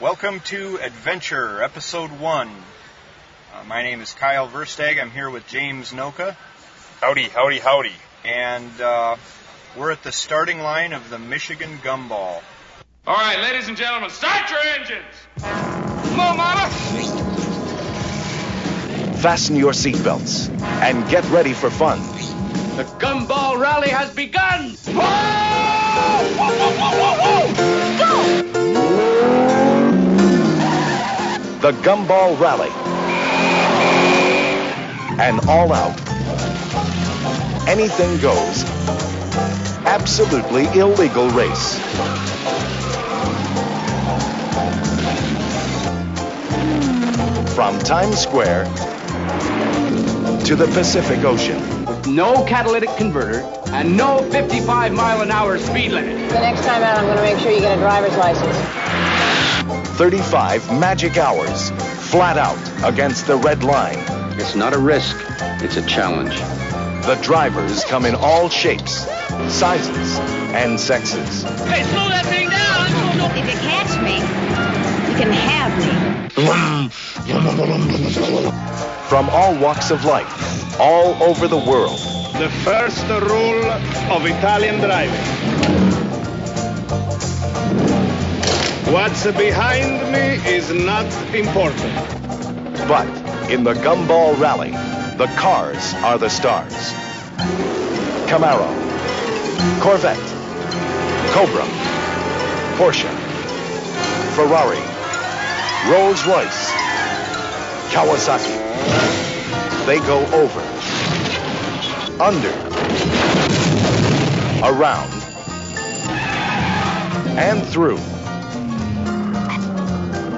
Welcome to Adventure, Episode 1. Uh, my name is Kyle Verstag. I'm here with James Noka. Howdy, howdy, howdy. And uh, we're at the starting line of the Michigan Gumball. All right, ladies and gentlemen, start your engines. Come on, mama. Fasten your seatbelts and get ready for fun. The Gumball Rally has begun. The Gumball Rally. An all out, anything goes, absolutely illegal race. From Times Square to the Pacific Ocean. No catalytic converter and no 55 mile an hour speed limit. The next time out, I'm going to make sure you get a driver's license. 35 magic hours, flat out against the red line. It's not a risk, it's a challenge. The drivers come in all shapes, sizes, and sexes. Hey, slow that thing down. If you catch me, you can have me. From all walks of life, all over the world. The first rule of Italian driving. What's behind me is not important. But in the Gumball Rally, the cars are the stars. Camaro, Corvette, Cobra, Porsche, Ferrari, Rolls Royce, Kawasaki. They go over, under, around, and through.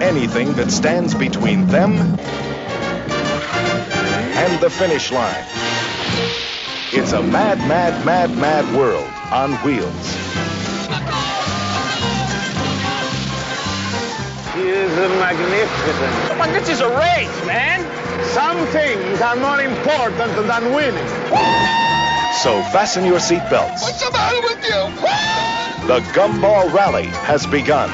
Anything that stands between them and the finish line. It's a mad, mad, mad, mad world on wheels. He is magnificent. But this is a race, man. Some things are more important than winning. So fasten your seatbelts. What's the matter with you? The Gumball Rally has begun.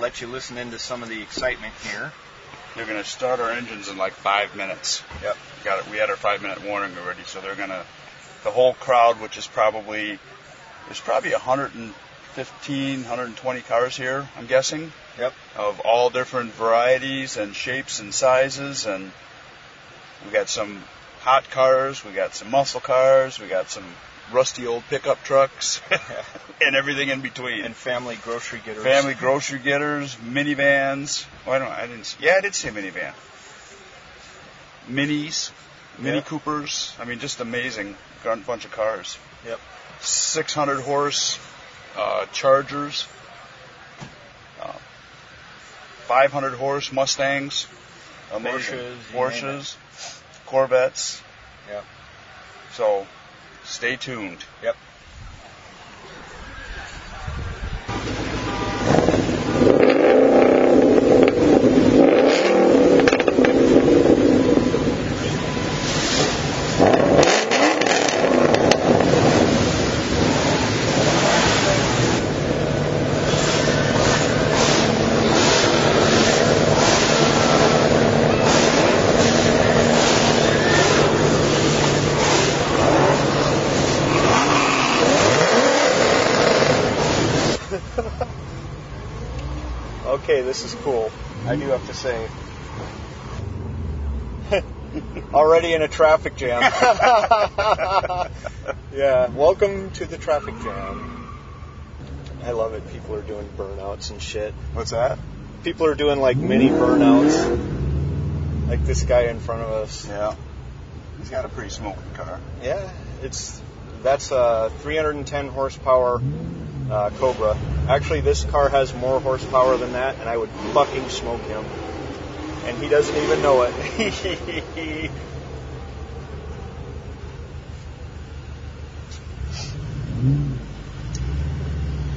Let you listen into some of the excitement here. They're going to start our engines in like five minutes. Yep. Got it. We had our five minute warning already, so they're going to, the whole crowd, which is probably, there's probably 115, 120 cars here, I'm guessing, Yep. of all different varieties and shapes and sizes. And we got some hot cars, we got some muscle cars, we got some rusty old pickup trucks, and everything in between. And family grocery getters. Family grocery getters, minivans. Oh, I don't. I didn't. See, yeah, I did see a minivan. Minis, Mini Yeah. Coopers. I mean, just amazing bunch of cars. Yep. 600 horse uh, Chargers. Uh, 500 horse Mustangs. Amazing. Porsches, Porsches, Corvettes. Yep. So, stay tuned. Yep. Okay, this is cool. I do have to say. Already in a traffic jam. yeah, welcome to the traffic jam. I love it. People are doing burnouts and shit. What's that? People are doing like mini burnouts. Like this guy in front of us. Yeah. He's got a pretty smoking car. Yeah, it's that's a 310 horsepower uh, Cobra. Actually, this car has more horsepower than that, and I would fucking smoke him. And he doesn't even know it.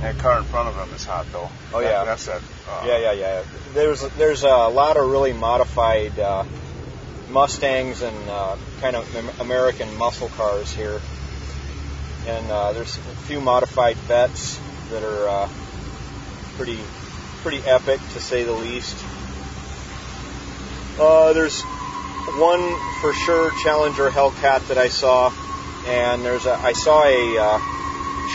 That car in front of him is hot though. Oh, That- yeah. that's that. Uh, yeah, yeah, yeah. There's there's a lot of really modified uh, Mustangs and uh, kind of American muscle cars here. and uh, there's a few modified Vettes that are uh, pretty pretty epic to say the least. Uh, there's one for sure Challenger Hellcat that I saw, and there's a I saw a uh,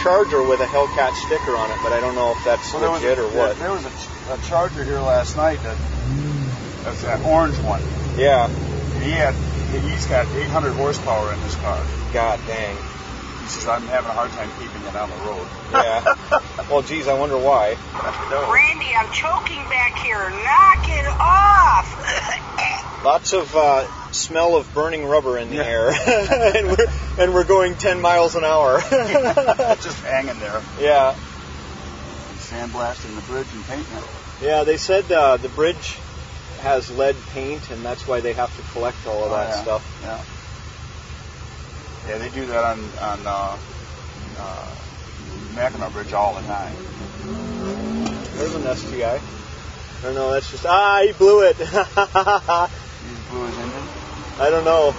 Charger with a Hellcat sticker on it, but I don't know if that's Well, was legit a, or what. There was a, a Charger here last night that that's that orange one. Yeah, He had he's got 800 horsepower in his car. god dang. He says I'm having a hard time keeping it on the road. Yeah. well, geez, I wonder why. no. Randy, I'm choking back here. Knock it off. Lots of uh, smell of burning rubber in the Yeah. air, and we're and we're going 10 miles an hour. Just hanging there, yeah, sandblasting the bridge and painting it. yeah. They said uh, the bridge has lead paint, and that's why they have to collect all of Oh, that yeah. stuff. Yeah. Yeah, they do that on on uh, uh, Mackinac Bridge all the time. There's an STI. Or no, that's just ah, he blew it. He blew his engine. I don't know.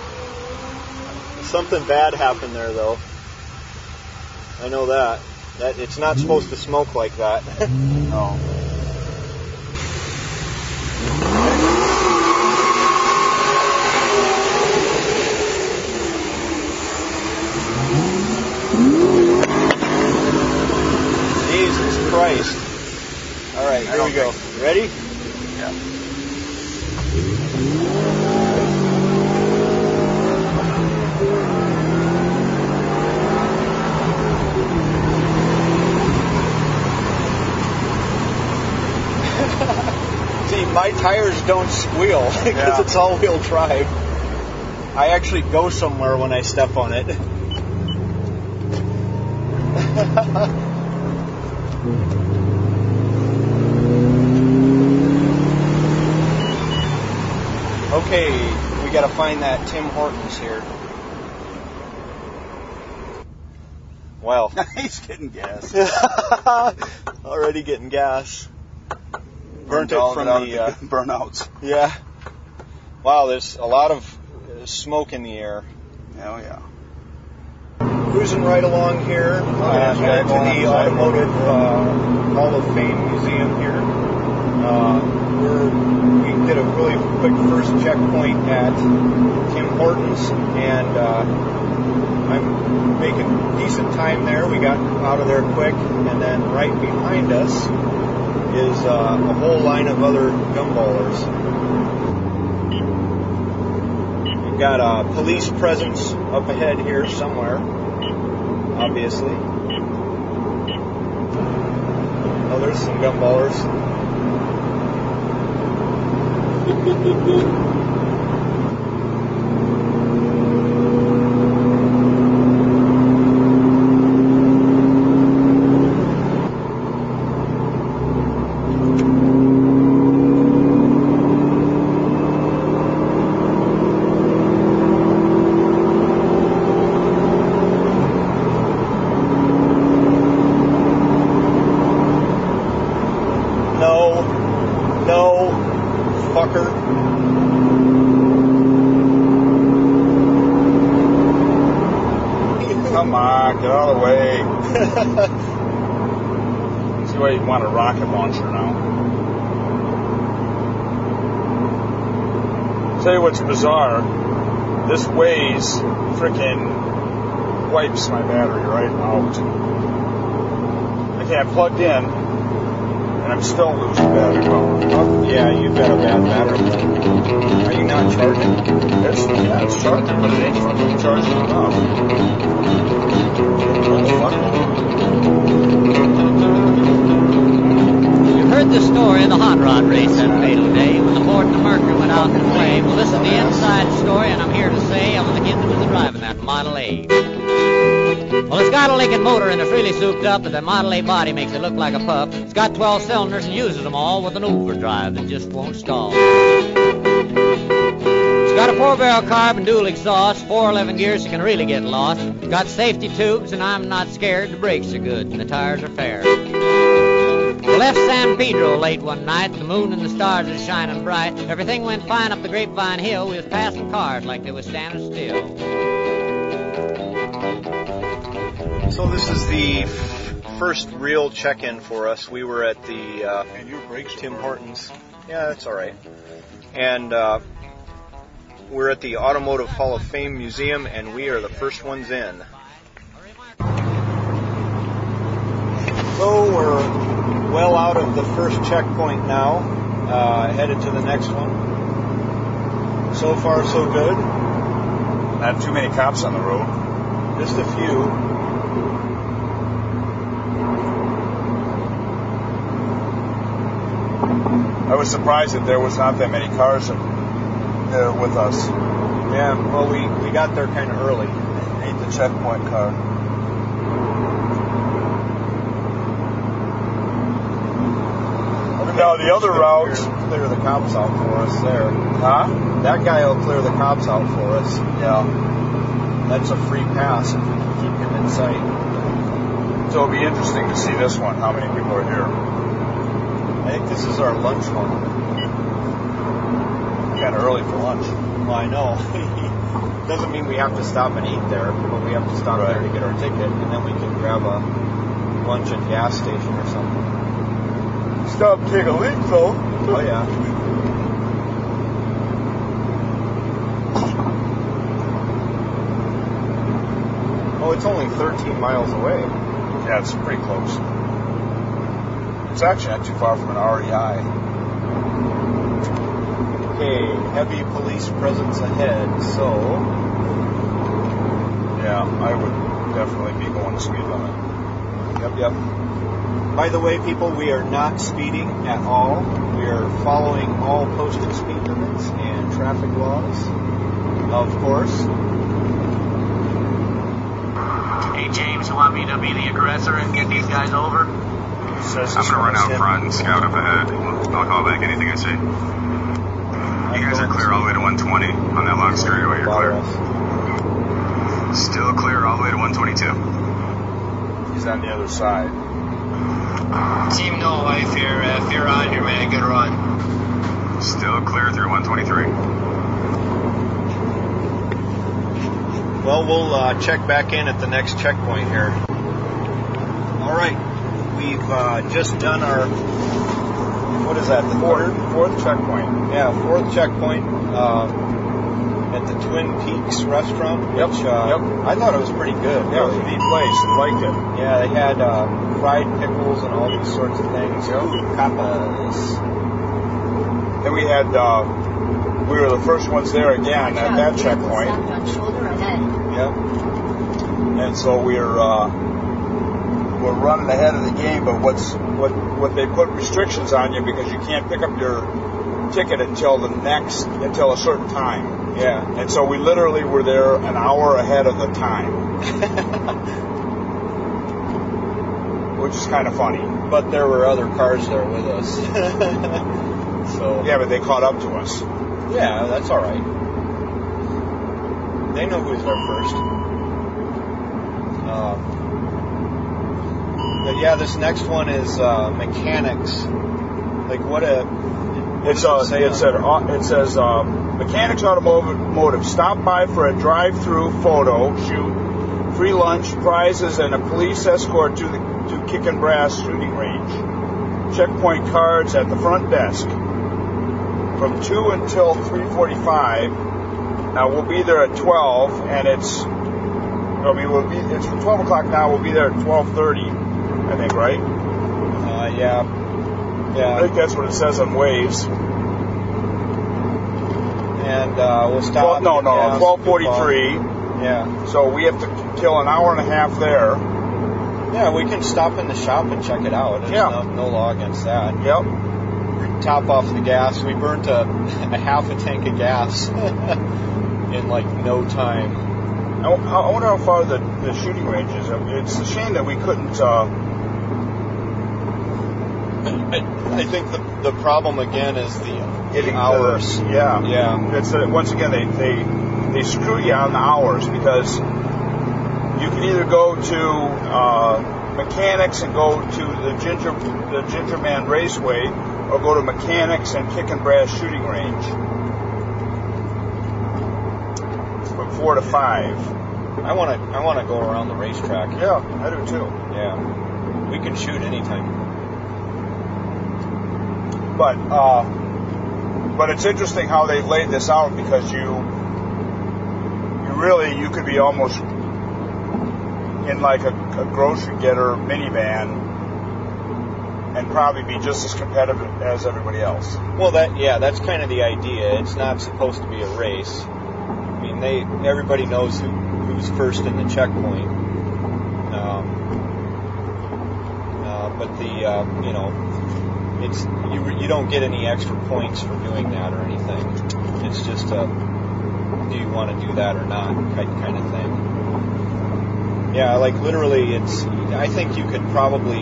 Something bad happened there, though. I know that. That it's not supposed to smoke like that. No. Jesus Christ. All right, here we go. Ready? Yeah. See, my tires don't squeal because Yeah. it's all-wheel drive. I actually go somewhere when I step on it. okay, we got to find that Tim Hortons here. Well, He's getting gas. already getting gas. Burnt it from the. Uh, burnouts. yeah. Wow, there's a lot of uh, smoke in the air. Oh yeah. Cruising right along here, uh, yeah, headed to the Automotive uh, Hall of Fame Museum here. Uh, we did a really quick first checkpoint at Tim Hortons, and uh, I'm making decent time there. We got out of there quick, and then right behind us is uh, a whole line of other gumballers. We've got a police presence up ahead here somewhere, obviously. Oh, there's some gumballers. No, no, fucker. Come on, get out of the way. See why you want a rocket launcher now. Tell you what's bizarre. This Waze frickin' wipes my battery right out. I can't plugged in, and I'm still losing battery power. Oh, yeah, you've got a bad battery. Are you not charging? It's, yeah, it's charging, but it ain't fucking charging enough. What the fuck? The story of the hot rod race that fatal day when the Ford and the Mercury went out in flame. Well, listen to the inside story, and I'm here to say I was the kid that was driving that Model A. Well, it's got a Lincoln motor and it's really souped up, but the Model A body makes it look like a pup. It's got 12 cylinders and uses them all with an overdrive that just won't stall. It's got a four-barrel carb and dual exhaust, 411 gears, you can really get lost. It's got safety tubes, and I'm not scared. The brakes are good and the tires are fair. We left San Pedro late one night. The moon and the stars are shining bright. Everything went fine up the Grapevine Hill. We was passing cars like they was standing still. So this is the f- first real check-in for us. We were at the uh, And your brakes Tim Hortons. Yeah, that's all right. And uh, we're at the Automotive Hall of Fame Museum, and we are the first ones in. So we're well out of the first checkpoint now, uh, headed to the next one. So far, so good. Not too many cops on the road. Just a few. I was surprised that there was not that many cars there with us. Yeah, well, we, we got there kind of early. Ain't the checkpoint car. Now the other route. Clear, clear the cops out for us there. huh? That guy will clear the cops out for us. Yeah. That's a free pass if we can keep him in sight. So it'll be interesting to see this one. How many people are here? I think this is our lunch one. Kind of early for lunch. Well, I know. Doesn't mean we have to stop and eat there, but we have to stop Right. there to get our ticket, and then we can grab a lunch at gas station or something. Stop, and take a leak, though. Oh yeah. Oh, it's only 13 miles away. Yeah, it's pretty close. It's actually not too far from an REI. Okay, heavy police presence ahead, so Yeah, I would definitely be going to speed limit. Yep, yep. By the way, people, we are not speeding at all. We are following all posted speed limits and traffic laws, of course. Hey James, you want me to be the aggressor and get these guys over? Says I'm gonna run out hit- front and scout up ahead. I'll call back anything I see. You guys are clear all the way to 120 on that long straightaway. You're clear. Still clear all the way to 122. He's on the other side. Team No Life here. If you're on here, man, good run. Still clear through 123. Well, we'll uh, check back in at the next checkpoint here. All right, we've uh, just done our what is that? The Fourth, fourth checkpoint. Yeah, fourth checkpoint uh, at the Twin Peaks restaurant. Yep, Which, uh, yep. I thought it was pretty good. Yeah, it was a neat place. I liked it. Yeah, they had uh, fried pickles and all these sorts of things. Ooh, papas. Then we had, uh, we were the first ones there again at that checkpoint. on shoulder ahead. Yep. And so we're, uh, we're running ahead of the game, but what's, what, what they put restrictions on you because you can't pick up your ticket until the next, until a certain time. Yeah. And so we literally were there an hour ahead of the time. Which is kind of funny. But there were other cars there with us. so Yeah, but they caught up to us. yeah, that's all right. They know who's there first. Um, but yeah, this next one is uh, mechanics. Like what a what It's uh, it say it on said uh, it says um, mechanics automotive stop by for a drive-through photo shoot, free lunch, prizes, and a police escort to the to Kick and Brass shooting range. Checkpoint cards at the front desk from two until three forty-five. Now we'll be there at twelve, and it's I mean we'll be it's from twelve o'clock now. We'll be there at twelve thirty, I think, right? Uh, yeah, yeah. I think that's what it says on Waze. and uh, we'll stop. Well, no, no, twelve forty-three. Yeah, So we have to kill an hour and a half there. Yeah, we can stop in the shop and check it out. There's Yeah. no, no law against that. Yep. top off the gas. We burnt a, a half a tank of gas in like no time. I, I wonder how far the, the shooting range is. It's a shame that we couldn't. Uh, I, I think the, the problem again is the, the getting hours. The, yeah. Yeah. It's uh, once again they, they they screw you on the hours because you can either go to uh, mechanics and go to the Ginger the Ginger Man Raceway, or go to mechanics and Kick and Brass Shooting Range from four to five. I want to. I want to go around the racetrack. Yeah, I do too. Yeah, we can shoot anytime. But uh, but it's interesting how they've laid this out because you you really you could be almost in like a, a grocery getter minivan and probably be just as competitive as everybody else. Well, that yeah, that's kind of the idea. It's not supposed to be a race. I mean, they everybody knows who, who's first in the checkpoint. Um, uh, but the uh, you know, it's you you don't get any extra points for doing that or anything. It's just a do you want to do that or not kind kind of thing. Yeah, like literally, it's. I think you could probably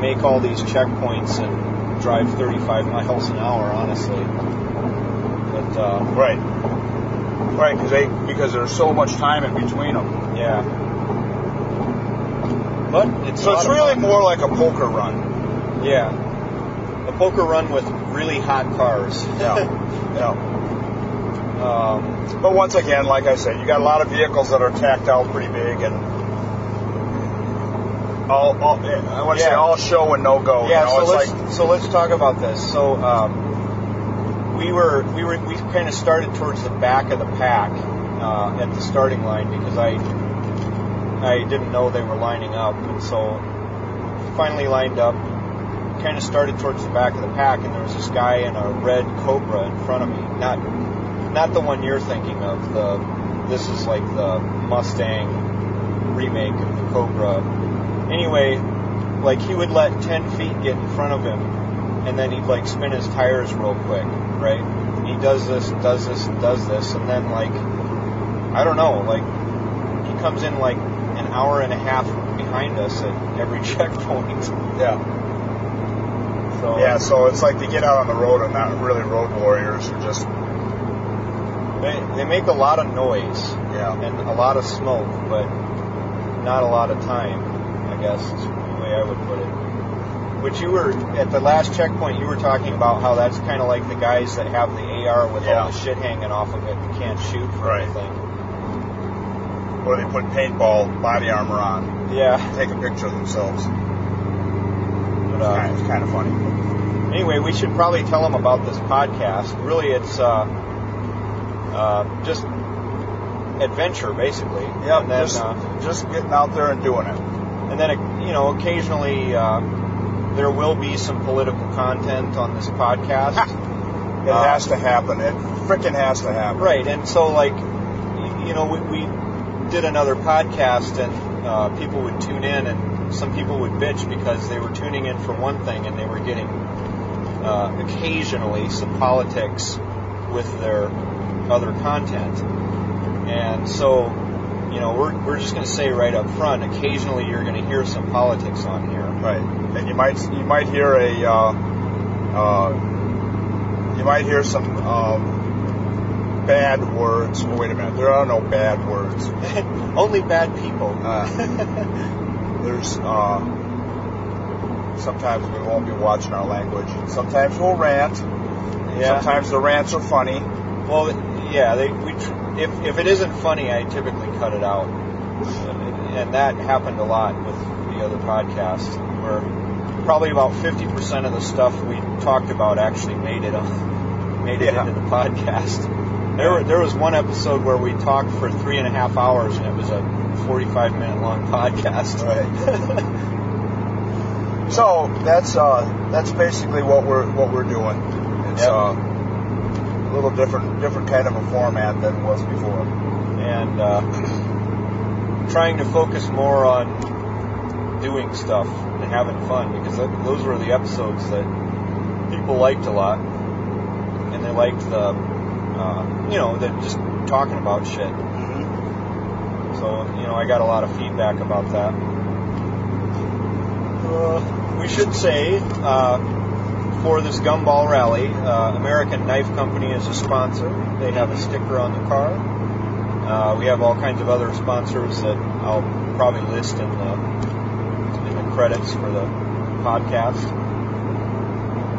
make all these checkpoints and drive 35 miles an hour, honestly. But uh, right, right, because they because there's so much time in between them. Yeah. But it's so it's really more like a poker run. Yeah. A poker run with really hot cars. Yeah. yeah. Um, but once again, like I said, you got a lot of vehicles that are tacked out pretty big and all, all I want to Yeah. say all show and no go. Yeah, you know, so it's let's like so let's talk about this. So um, we were we were we kind of started towards the back of the pack uh, at the starting line because I I didn't know they were lining up, and so finally lined up. Kind of started towards the back of the pack, and there was this guy in a red Cobra in front of me. Not not the one you're thinking of. The this is like the Mustang remake of the Cobra. Anyway, like he would let 10 feet get in front of him and then he'd like spin his tires real quick, right? He does this and does this and does this and then like I don't know, like he comes in like an hour and a half behind us at every checkpoint. yeah. So Yeah, so it's like they get out on the road and not really road warriors who just they they make a lot of noise yeah. and a lot of smoke, but not a lot of time, I guess is the way I would put it. Which you were at the last checkpoint, you were talking about how that's kind of like the guys that have the AR with Yeah. all the shit hanging off of it and can't shoot for Right. anything. or they put paintball body armor on, Yeah, take a picture of themselves. but uh, Kind of, kind of funny. anyway, we should probably tell them about this podcast. Really, it's uh, uh, just adventure, basically. Yeah, and then, just, uh, just getting out there and doing it. And then, you know, occasionally uh, there will be some political content on this podcast. It Uh, has to happen. It freaking has to happen. Right, and so like, you know, we, we did another podcast, and uh, people would tune in, and some people would bitch because they were tuning in for one thing, and they were getting uh, occasionally some politics with their other content, and so. You know, we're, we're just going to say right up front. Occasionally, you're going to hear some politics on here. Right. And you might you might hear a uh, uh, you might hear some um, bad words. Oh, wait a minute. There are no bad words. Only bad people. Uh, there's uh, sometimes we won't be watching our language. Sometimes we'll rant. Yeah. Sometimes the rants are funny. Well, yeah, they, we tr- if if it isn't funny, I typically cut it out, and that happened a lot with the other podcast, where probably about fifty percent of the stuff we talked about actually made it on, made it Yeah. into the podcast. There were, there was one episode where we talked for three and a half hours, and it was a forty-five minute long podcast. Right. So that's uh, that's basically what we're what we're doing. It's Yep. uh, a little different different kind of a format than it was before. and uh, trying to focus more on doing stuff and having fun because th- those were the episodes that people liked a lot, and they liked the, uh, you know, the just talking about shit. So you know, I got a lot of feedback about that. Uh, we should say. Uh, for this gumball rally, uh, American Knife Company is a sponsor. They have a sticker on the car. Uh, we have all kinds of other sponsors that I'll probably list in the in the credits for the podcast.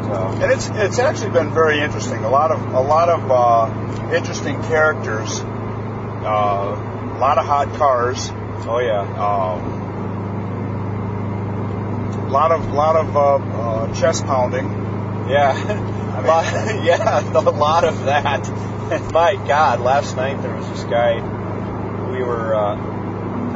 So, And it's it's actually been very interesting. A lot of a lot of uh, interesting characters uh, a lot of hot cars. Oh yeah. Um, a lot of lot of uh, uh, chest pounding. Yeah, a lot, yeah, a lot of that. My God, last night there was this guy. We were, uh,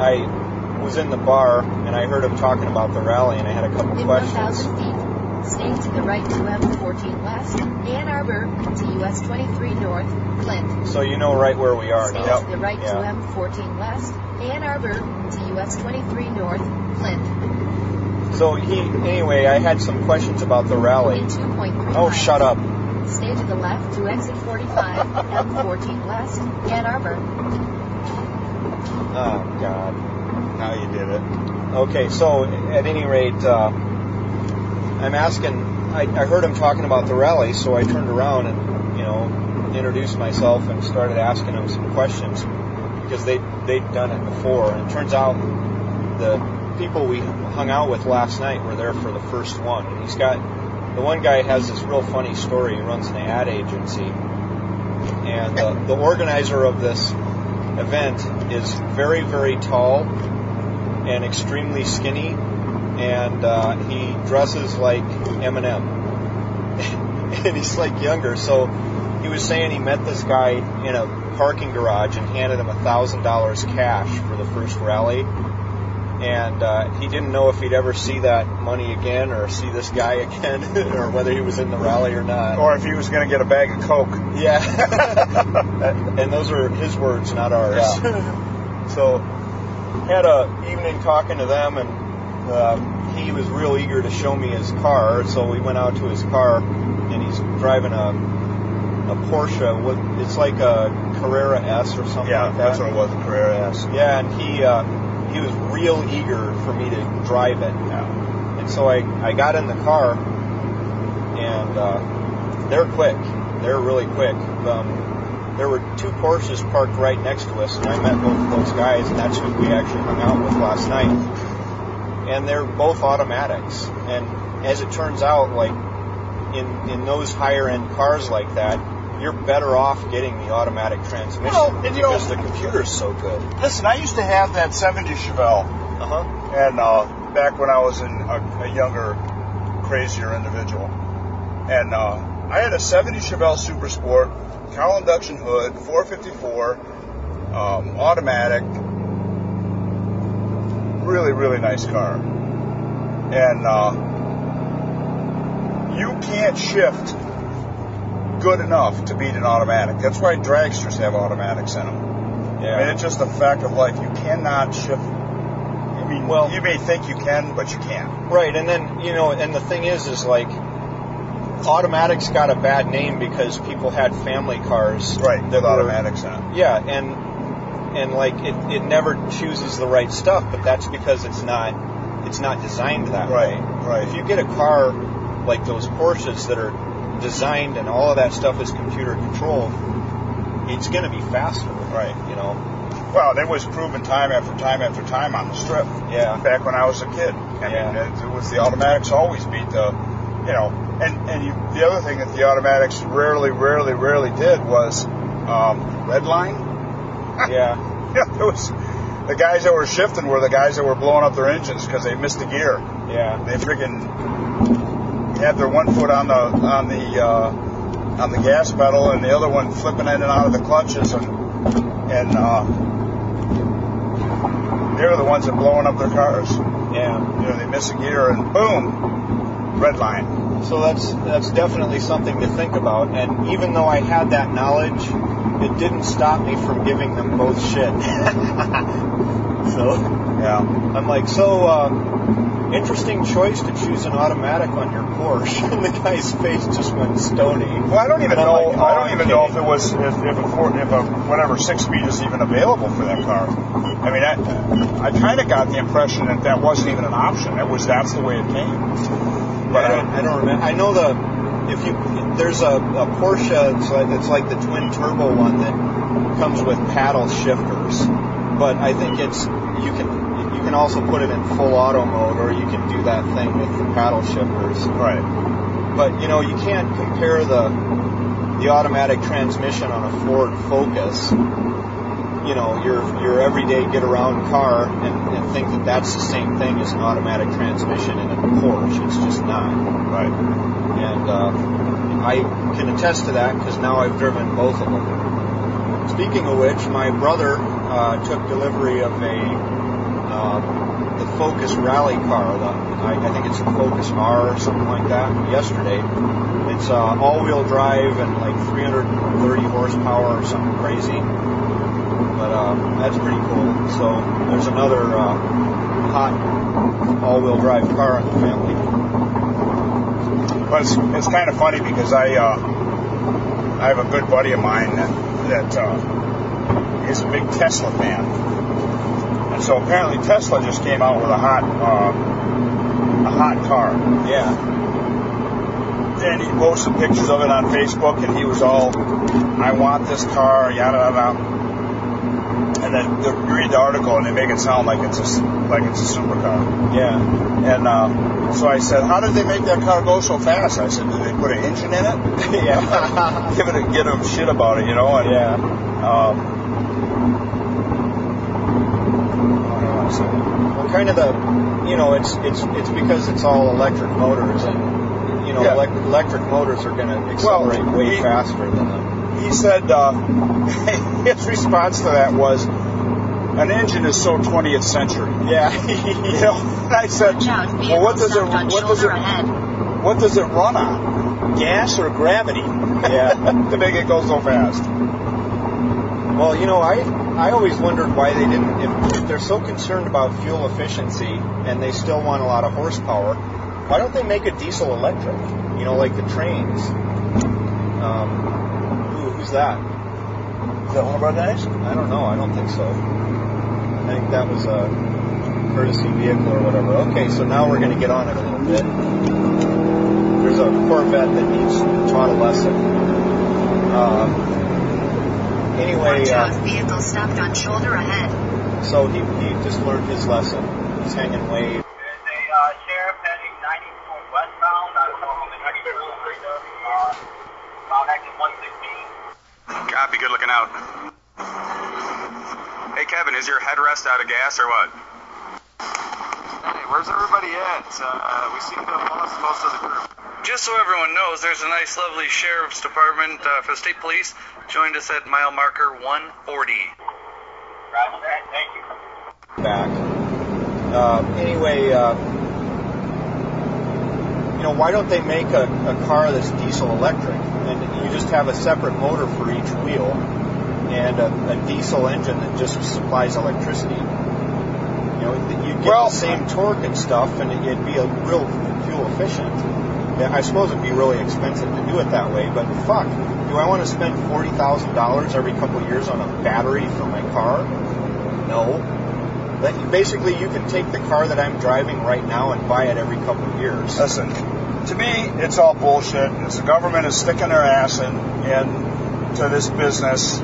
I was in the bar and I heard him talking about the rally, and I had a couple In questions. 1,000 feet, stay to the right to M14 West, Ann Arbor to US 23 North, Flint. So you know right where we are Stay now. to the right Yeah. to M14 West, Ann Arbor to US 23 North, Flint. So he, anyway, I had some questions about the rally. 2.3 Oh, miles. shut up. Stay to the left to exit 45, M14 West, Ann Arbor. Oh God. Now you did it. Okay, so at any rate, uh, I'm asking. I, I heard him talking about the rally, so I turned around and you know introduced myself and started asking him some questions because they they'd done it before, and it turns out the people we hung out with last night were there for the first one. He's got the one guy has this real funny story. He runs an ad agency, and uh, the organizer of this event is very very tall and extremely skinny, and uh, he dresses like Eminem, and he's like younger. So he was saying he met this guy in a parking garage and handed him a thousand dollars cash for the first rally, and uh, he didn't know if he'd ever see that money again or see this guy again, or whether he was in the rally or not. Or if he was going to get a bag of coke. Yeah, and those are his words, not ours. yeah. so had a evening talking to them, and uh, he was real eager to show me his car. So we went out to his car, and he's driving a a Porsche. With, it's like a Carrera S or something. Yeah, like that. that's what it was, a Carrera S. Yeah, and he uh, he was real eager for me to drive it. Yeah. And so I, I got in the car, and uh, they're quick. They're really quick. Um, there were two Porsches parked right next to us, and I met both of those guys, and that's who we actually hung out with last night. And they're both automatics. And as it turns out, like in in those higher end cars like that, you're better off getting the automatic transmission Well, and you know- because the computer's so good. Listen, I used to have that 70 Chevelle, Uh huh. and uh, back when I was in a, a younger, crazier individual, and uh, I had a 70 Chevelle Super Sport, cowl induction hood, 454, um, automatic, really really nice car, and uh, you can't shift good enough to beat an automatic. That's why dragsters have automatics in them. Yeah. I mean, it's just a fact of life. You cannot shift. I mean, Well- you may think you can, but you can't. Right, and then you know, and the thing is, is like, automatics got a bad name because people had family cars, Right, That with were, automatics in it. Yeah, and and like it, it never chooses the right stuff, but that's because it's not it's not designed that Right, way. right. If you get a car like those Porsches that are designed and all of that stuff is computer controlled, it's going to be faster, Right. You know, Well, it was proven time after time after time on the strip. Yeah. Back when I was a kid. I Yeah. mean, it, it was the automatics always beat the, you know, and and you, the other thing that the automatics rarely, rarely, rarely did was um, red line. yeah, Yeah, there was the guys that were shifting were the guys that were blowing up their engines because they missed the gear. yeah, They freaking had their one foot on the on the uh, on the gas pedal and the other one flipping in and out of the clutches and and uh, they were the ones that blowing up their cars. yeah. You know, they miss a gear and boom, red line. So that's that's definitely something to think about. And even though I had that knowledge, it didn't stop me from giving them both shit. so Yeah. I'm like, so uh, interesting choice to choose an automatic on your Porsche. And the guy's face just went stony. Well, I don't even know. like, I oh, don't I'm even know if it was if, if a Ford, if a whatever six speed is even available for that car. I mean, I, I kind of got the impression that that wasn't even an option. It was that's the way it came. But I don't, I don't remember. I know the if you there's a, a Porsche. It's like, it's like the twin turbo one that comes with paddle shifters, but I think it's you can you can also put it in full auto mode, or you can do that thing with the paddle shifters. right. But you know you can't compare the the automatic transmission on a Ford Focus you know, your your everyday get around car and, and think that that's the same thing as an automatic transmission in a Porsche. It's just not. Right. And uh, I can attest to that because now I've driven both of them. Speaking of which, my brother uh, took delivery of a uh, the Focus rally car. The, I, I think it's a Focus R or something like that. Yesterday, it's uh, all-wheel drive and like 330 horsepower or something crazy. But uh, that's pretty cool. So there's another uh, hot all-wheel drive car in the family. But it's, it's kind of funny because I uh, I have a good buddy of mine that that uh, is a big Tesla fan, and so apparently Tesla just came out with a hot uh, a hot car. Yeah. And he posted pictures of it on Facebook, and he was all, "I want this car," yada yada. And then the, you read the article, and they make it sound like it's a like it's a supercar. Yeah. And uh, so I said, "How did they make that car go so fast?" I said, "Did they put an engine in it?" yeah. Give it a, get them shit about it, you know. And, Yeah. Um, Well, kind of the, you know, it's it's it's because it's all electric motors, and you know, Yeah. elec- electric motors are going to accelerate way he- faster than them. he said uh, his response to that was, "An engine is so 20th century." Yeah. You know, and I said, "Well, what does it what does it what does it run on? Gas or gravity?" Yeah. to make it go so fast. Well, you know, I I always wondered why they didn't. If, if they're so concerned about fuel efficiency and they still want a lot of horsepower, why don't they make a diesel electric? You know, like the trains. Um, who, who's that? Is that one of our guys? I don't know. I don't think so. I think that was a courtesy vehicle or whatever. Okay, so now we're going to get on it a little bit. There's a Corvette that needs taught a lesson. Uh, anyway, Watch out, uh, vehicle stopped on shoulder ahead. so he, he just learned his lesson. He's hanging way. There's a uh, sheriff heading 94 westbound on Oklahoma Street, uh, about exit 116. Copy, good looking out. Hey, Kevin, is your headrest out of gas or what? Hey, where's everybody at? Uh, we seem to have lost most of the group. Just so everyone knows, there's a nice, lovely sheriff's department uh, for the state police joined us at mile marker 140. Roger that. Thank you. back. Uh, anyway, uh, you know, why don't they make a, a car that's diesel electric and you just have a separate motor for each wheel and a, a diesel engine that just supplies electricity? You know, you get Well- the same torque and stuff, and it'd be a real fuel efficient. I suppose it'd be really expensive to do it that way, but fuck, do I want to spend forty thousand dollars every couple of years on a battery for my car? No. That, basically, you can take the car that I'm driving right now and buy it every couple of years. Listen, to me, it's all bullshit. It's the government is sticking their ass in, in to this business,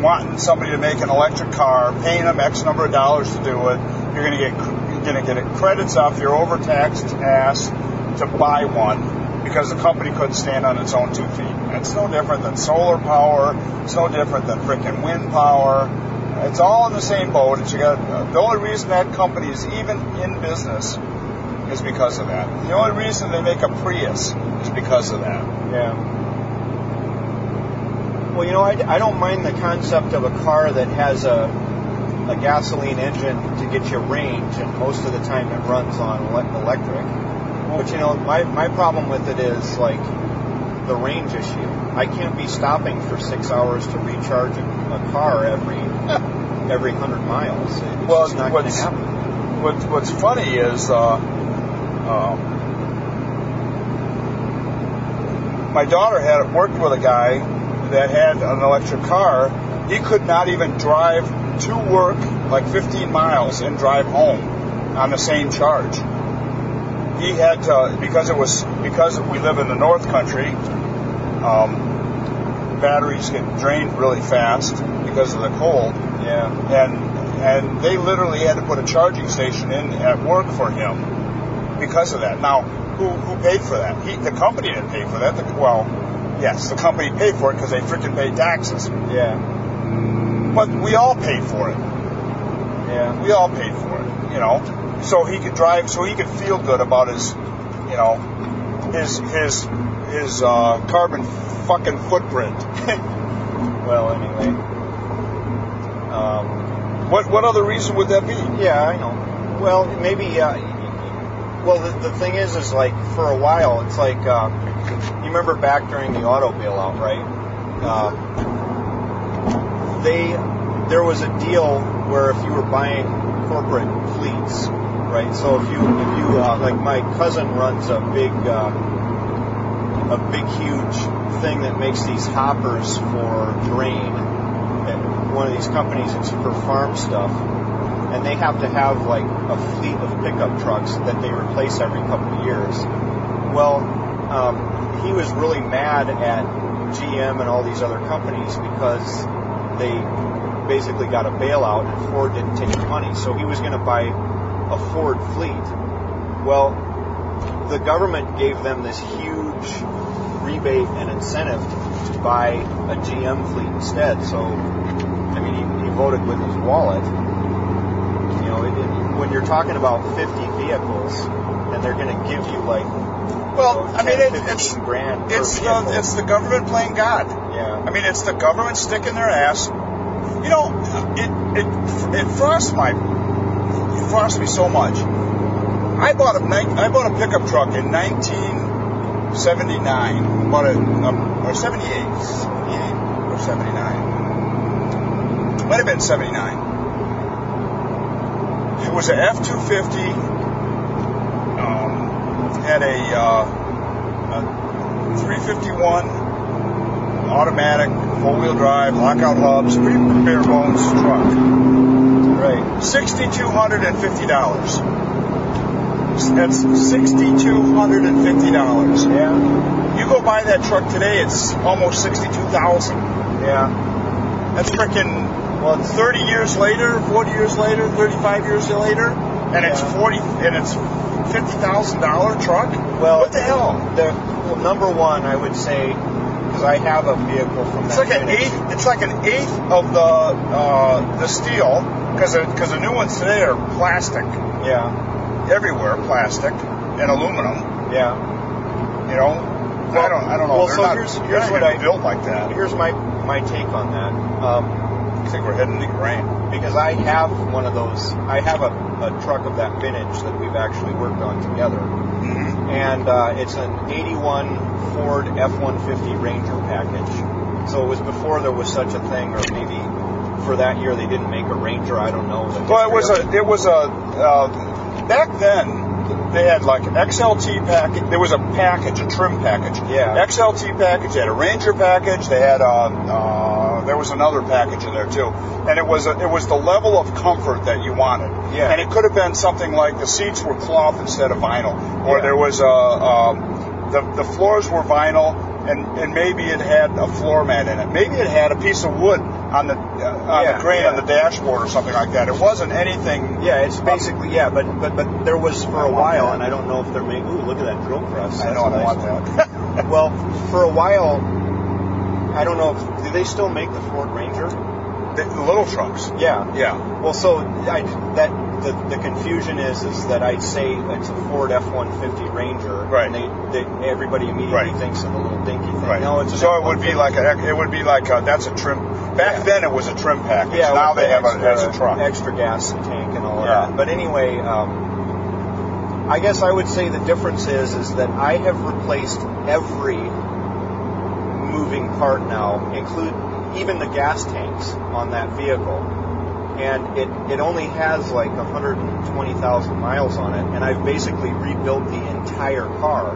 wanting somebody to make an electric car, paying them X number of dollars to do it. You're going to get you're going to get credits off your overtaxed ass to buy one because the company couldn't stand on its own two feet. It's no different than solar power. It's no different than freaking wind power. It's all in the same boat. It's you got, the only reason that company is even in business is because of that. The only reason they make a Prius is because of that. Yeah. Well, you know, I, I don't mind the concept of a car that has a, a gasoline engine to get you range, and most of the time it runs on electric. But, you know, my, my problem with it is, like, the range issue. I can't be stopping for six hours to recharge a, a car every every hundred miles. It's Well, just not going to what's- happen. What, what's funny is uh, um, my daughter had worked with a guy that had an electric car. He could not even drive to work like 15 miles and drive home on the same charge. He had to because it was because we live in the North Country. Um, batteries get drained really fast because of the cold Yeah. and and they literally had to put a charging station in at work for him because of that. Now, who who paid for that? He, the company didn't pay for that. The, well, yes, the company paid for it because they freaking paid taxes. Yeah. but we all paid for it. Yeah. We all paid for it, you know. So he could drive, so he could feel good about his, you know, his his his uh, carbon fucking footprint. well, anyway. Um, what what other reason would that be? Yeah, I know. Well, maybe. Uh, well, the, the thing is, is like for a while, it's like uh, you remember back during the auto bailout, right? Uh, they there was a deal where if you were buying corporate fleets, right? So if you if you uh, like my cousin runs a big uh, a big huge thing that makes these hoppers for grain at one of these companies. It's for farm stuff, and they have to have like a fleet of pickup trucks that they replace every couple of years. Well, um, he was really mad at GM and all these other companies because they basically got a bailout and Ford didn't take the money. So he was going to buy a Ford fleet. Well, the government gave them this huge rebate and incentive to buy a GM fleet instead. So, I mean, he, he voted with his wallet. You know, it, it, when you're talking about 50 vehicles and they're going to give you like well, I mean, it, it's grand it's the it's the government playing God. Yeah. I mean, it's the government sticking their ass. You know, it it it frosts my it frosts me so much. I bought a I bought a pickup truck in 1979. Bought a um, or 78, 78 or 79. Might have been 79. It was a F250. Um, had a, uh, a 351 automatic four-wheel drive, lockout hubs, pretty bare bones truck. Right. Sixty-two hundred and fifty dollars. That's sixty-two hundred and fifty dollars. Yeah. You go buy that truck today, it's almost sixty-two thousand. Yeah. That's freaking. Well, thirty years later, forty years later, thirty-five years later, and Yeah. it's forty, and it's fifty thousand dollar truck. Well, what the hell? The, well, number one, I would say, because I have a vehicle from It's like an eighth. It's like an eighth of the uh, the steel because because the new ones today are plastic Yeah. everywhere, plastic and aluminum. Yeah. You know, I don't I don't know. Well, They're so not, here's here's not what I built like that. Here's my my take on that. Um, I think we're heading to grain. because I have one of those. I have a, a truck of that vintage that we've actually worked on together, Mm-hmm. and uh, it's an '81 Ford F-150 Ranger package. So it was before there was such a thing, or maybe for that year they didn't make a Ranger. I don't know. Well, it was a it was a uh, back then. They had like XLT package. There was a package, a trim package. Yeah. XLT package. They had a Ranger package. They had a uh, there was another package in there too, and it was a, it was the level of comfort that you wanted. Yeah. And it could have been something like the seats were cloth instead of vinyl, or Yeah. there was a um, the the floors were vinyl, and and maybe it had a floor mat in it. Maybe it had a piece of wood on the uh, on Yeah, the grain yeah. on the dashboard or something like that. It wasn't anything. Yeah, it's basically yeah, but but but there was for a while, and I don't know if they're making. Ooh, look at that drill press. I know, I nice. want that. Well, for a while, I don't know if do they still make the Ford Ranger? the, the little trucks. Yeah. Yeah. Well, so I that the, the confusion is is that I say it's a Ford F-150 Ranger, Right. And they, they everybody immediately Right. thinks of the little dinky thing. Right. No, it's so it would be like a it would be like a, that's a trim. Back then it was a trim package. yeah. now they the have extra, a as a truck. extra gas tank and all Yeah. that. But anyway, um, I guess I would say the difference is is that I have replaced every moving part now, include even the gas tanks on that vehicle. And it, it only has like 120,000 miles on it, and I've basically rebuilt the entire car.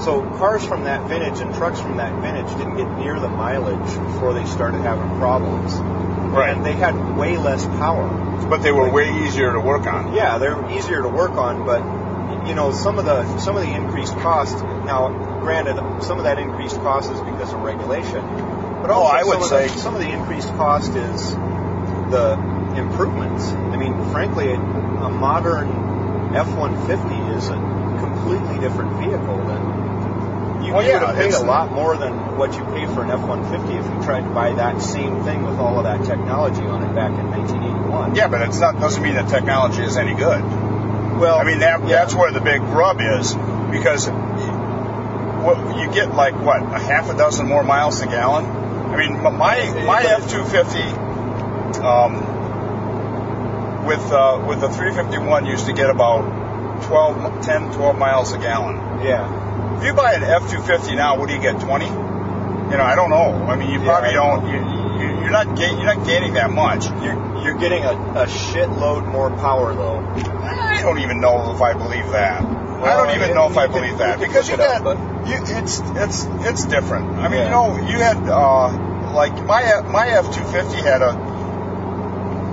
So cars from that vintage and trucks from that vintage didn't get near the mileage before they started having problems. Right. And they had way less power. But they were way easier to work on. Yeah, they're easier to work on, but you know some of the some of the increased cost. Now, granted, some of that increased cost is because of regulation, but Oh, also I would some, say- of the, some of the increased cost is the improvements. I mean, frankly, a, a modern F-150 is a completely different vehicle than You Well, would yeah, have paid a lot more than what you pay for an F-150 if you tried to buy that same thing with all of that technology on it back in 1981. Yeah, but it's not doesn't mean the technology is any good. Well, I mean that that's where the big rub is because what you get like what a half a dozen more miles a gallon. I mean my my F two fifty um, with uh, with the 351 used to get about 12, 10, 12 miles a gallon. Yeah. If you buy an F two fifty now, what do you get? Twenty? You know, I don't know. I mean, you probably don't. You, you, you're not ga- you're not gaining that much. You're, you're getting a, a shitload more power though. I don't even know if I believe that. I don't even you- know if I believe that you because you it up, got but- you, it's it's it's different. I mean, Yeah. you know, you had uh, like my my F two fifty had a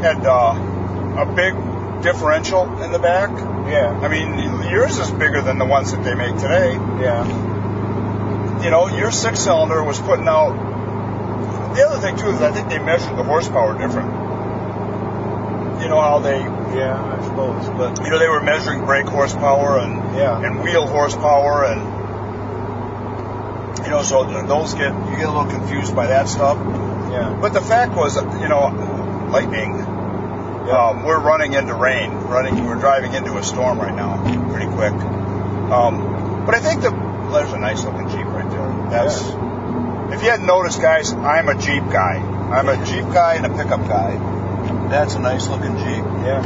had uh, a big differential in the back. Yeah. I mean, yours is bigger than the ones that they make today. Yeah. You know, your six cylinder was putting out. The other thing too is I think they measured the horsepower different. You know how they Yeah, I suppose. But you know, they were measuring brake horsepower and Yeah. and wheel horsepower and you know, so those get you get a little confused by that stuff. yeah. But the fact was, you know, lightning. Um, we're running into rain. Running, we're driving into a storm right now, pretty quick. Um, but I think the there's a nice looking Jeep right there. That's if you hadn't noticed, guys, I'm a Jeep guy. I'm a Jeep guy and a pickup guy. That's a nice looking Jeep. Yeah.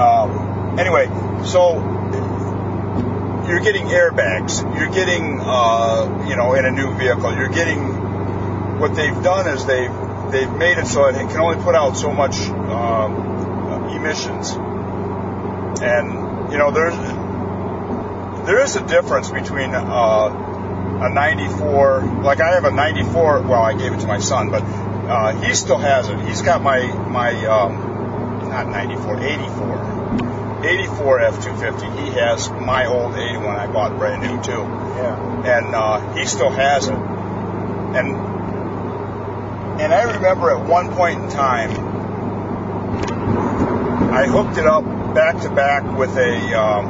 Um, anyway, so you're getting airbags. You're getting, uh, you know, in a new vehicle. You're getting what they've done is they've they've made it so it can only put out so much um, emissions, and you know there's there is a difference between uh, a 94. Like I have a 94. Well, I gave it to my son, but uh, he still has it. He's got my my um, not 94, 84. 84 F250. He has my old 81 I bought brand new too. Yeah. And uh, he still has it. And and I remember at one point in time, I hooked it up back to back with a um,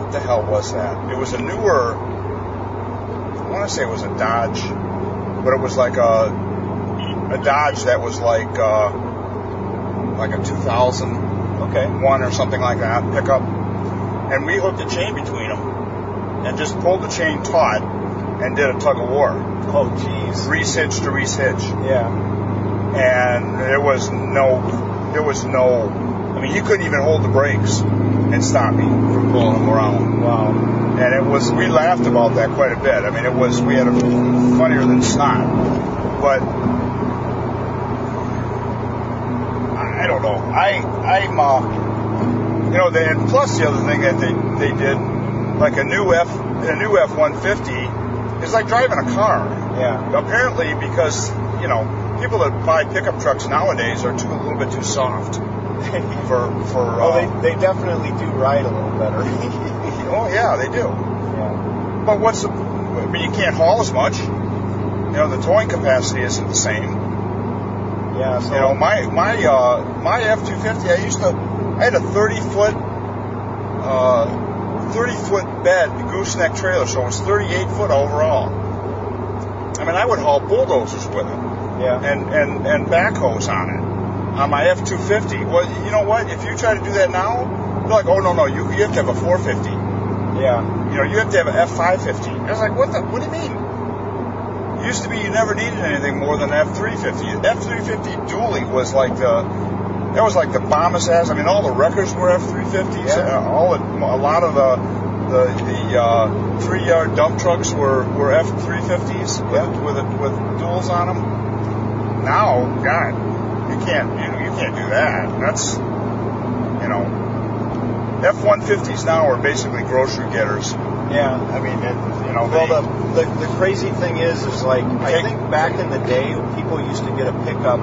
what the hell was that? It was a newer. I want to say it was a Dodge, but it was like a a Dodge that was like uh, like a 2000 Okay. one or something like that pickup, and we hooked a chain between them and just pulled the chain taut and did a tug of war. Oh, jeez. Reese hitch to Reese hitch, Yeah. and there was no, there was no. I mean, you couldn't even hold the brakes and stop me from pulling them around. Wow. And it was, we laughed about that quite a bit. I mean, it was, we had a funnier than snot. But I don't know. I I'm uh, you know, they, and plus the other thing that they they did, like a new F a new F one fifty is like driving a car. Yeah. Apparently, because you know people that buy pickup trucks nowadays are too a little bit too soft for for. Oh, Uh, they, they definitely do ride a little better. oh yeah, they do. yeah. But what's the? I mean, you can't haul as much. You know, the towing capacity isn't the same. Yeah. So You know, my my uh, my F two fifty. I used to. I had a thirty foot, uh, thirty foot bed gooseneck trailer, so it was thirty eight foot overall. I mean, I would haul bulldozers with it yeah. and and and backhoes on it on my F two fifty. Well, you know what? If you try to do that now, they're like, oh no no, you you have to have a four fifty. yeah. You know, you have to have an F five fifty. I was like, what the? What do you mean? Used to be you never needed anything more than F three fifty. F three fifty dually was like the that was like the bombest ass. I mean, all the records were F three fifties. Yeah. All the, a lot of the the the uh, three yard dump trucks were were F three fifties with Yeah. with with duals on them. Now, God, you can't you, you can't do that. That's you know. F one fifties now are basically grocery getters. Yeah. I mean, it, you know, Well, they, the, the the crazy thing is, is like I think back in the day, people used to get a pickup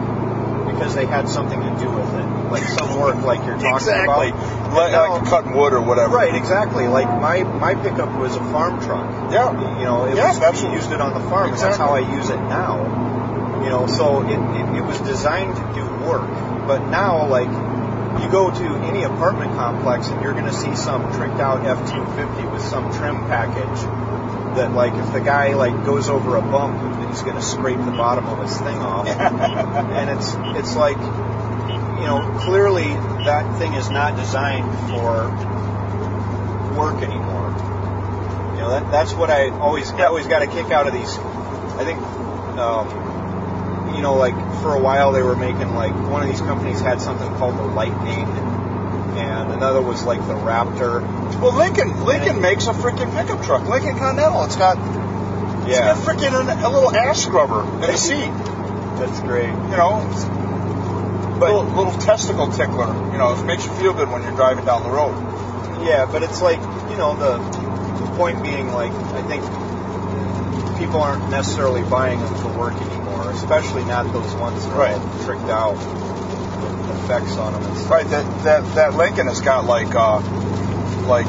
because they had something to do with it, like some work, like you're talking exactly about. like, Now- like cutting wood or whatever. Right, exactly. Like my my pickup was a farm truck. Yeah. You know, it Yeah, was, we used it on the farm, and that's how I use it now. You know, so it, it, it was designed to do work. But now, like, you go to any apartment complex and you're going to see some tricked out F-250 with some trim package that, like, if the guy like goes over a bump, he's going to scrape the bottom of his thing off. and it's it's like, you know, clearly that thing is not designed for work anymore. You know, that, that's what I always I always got a kick out of these. I think, um, you know, like for a while they were making like one of these companies had something called the Lightning, and another was like the Raptor. Well, Lincoln Lincoln makes a freaking pickup truck. Lincoln Continental. It's got it's Yeah. got freaking a, a little ass scrubber in the seat. That's great. You know, it's a little, little testicle tickler. You know, it makes you feel good when you're driving down the road. Yeah, but it's like you know the, the point being like I think people aren't necessarily buying them for work anymore, especially not those ones that are Right. all tricked out with effects on them. And stuff. Right. That that that Lincoln has got like uh like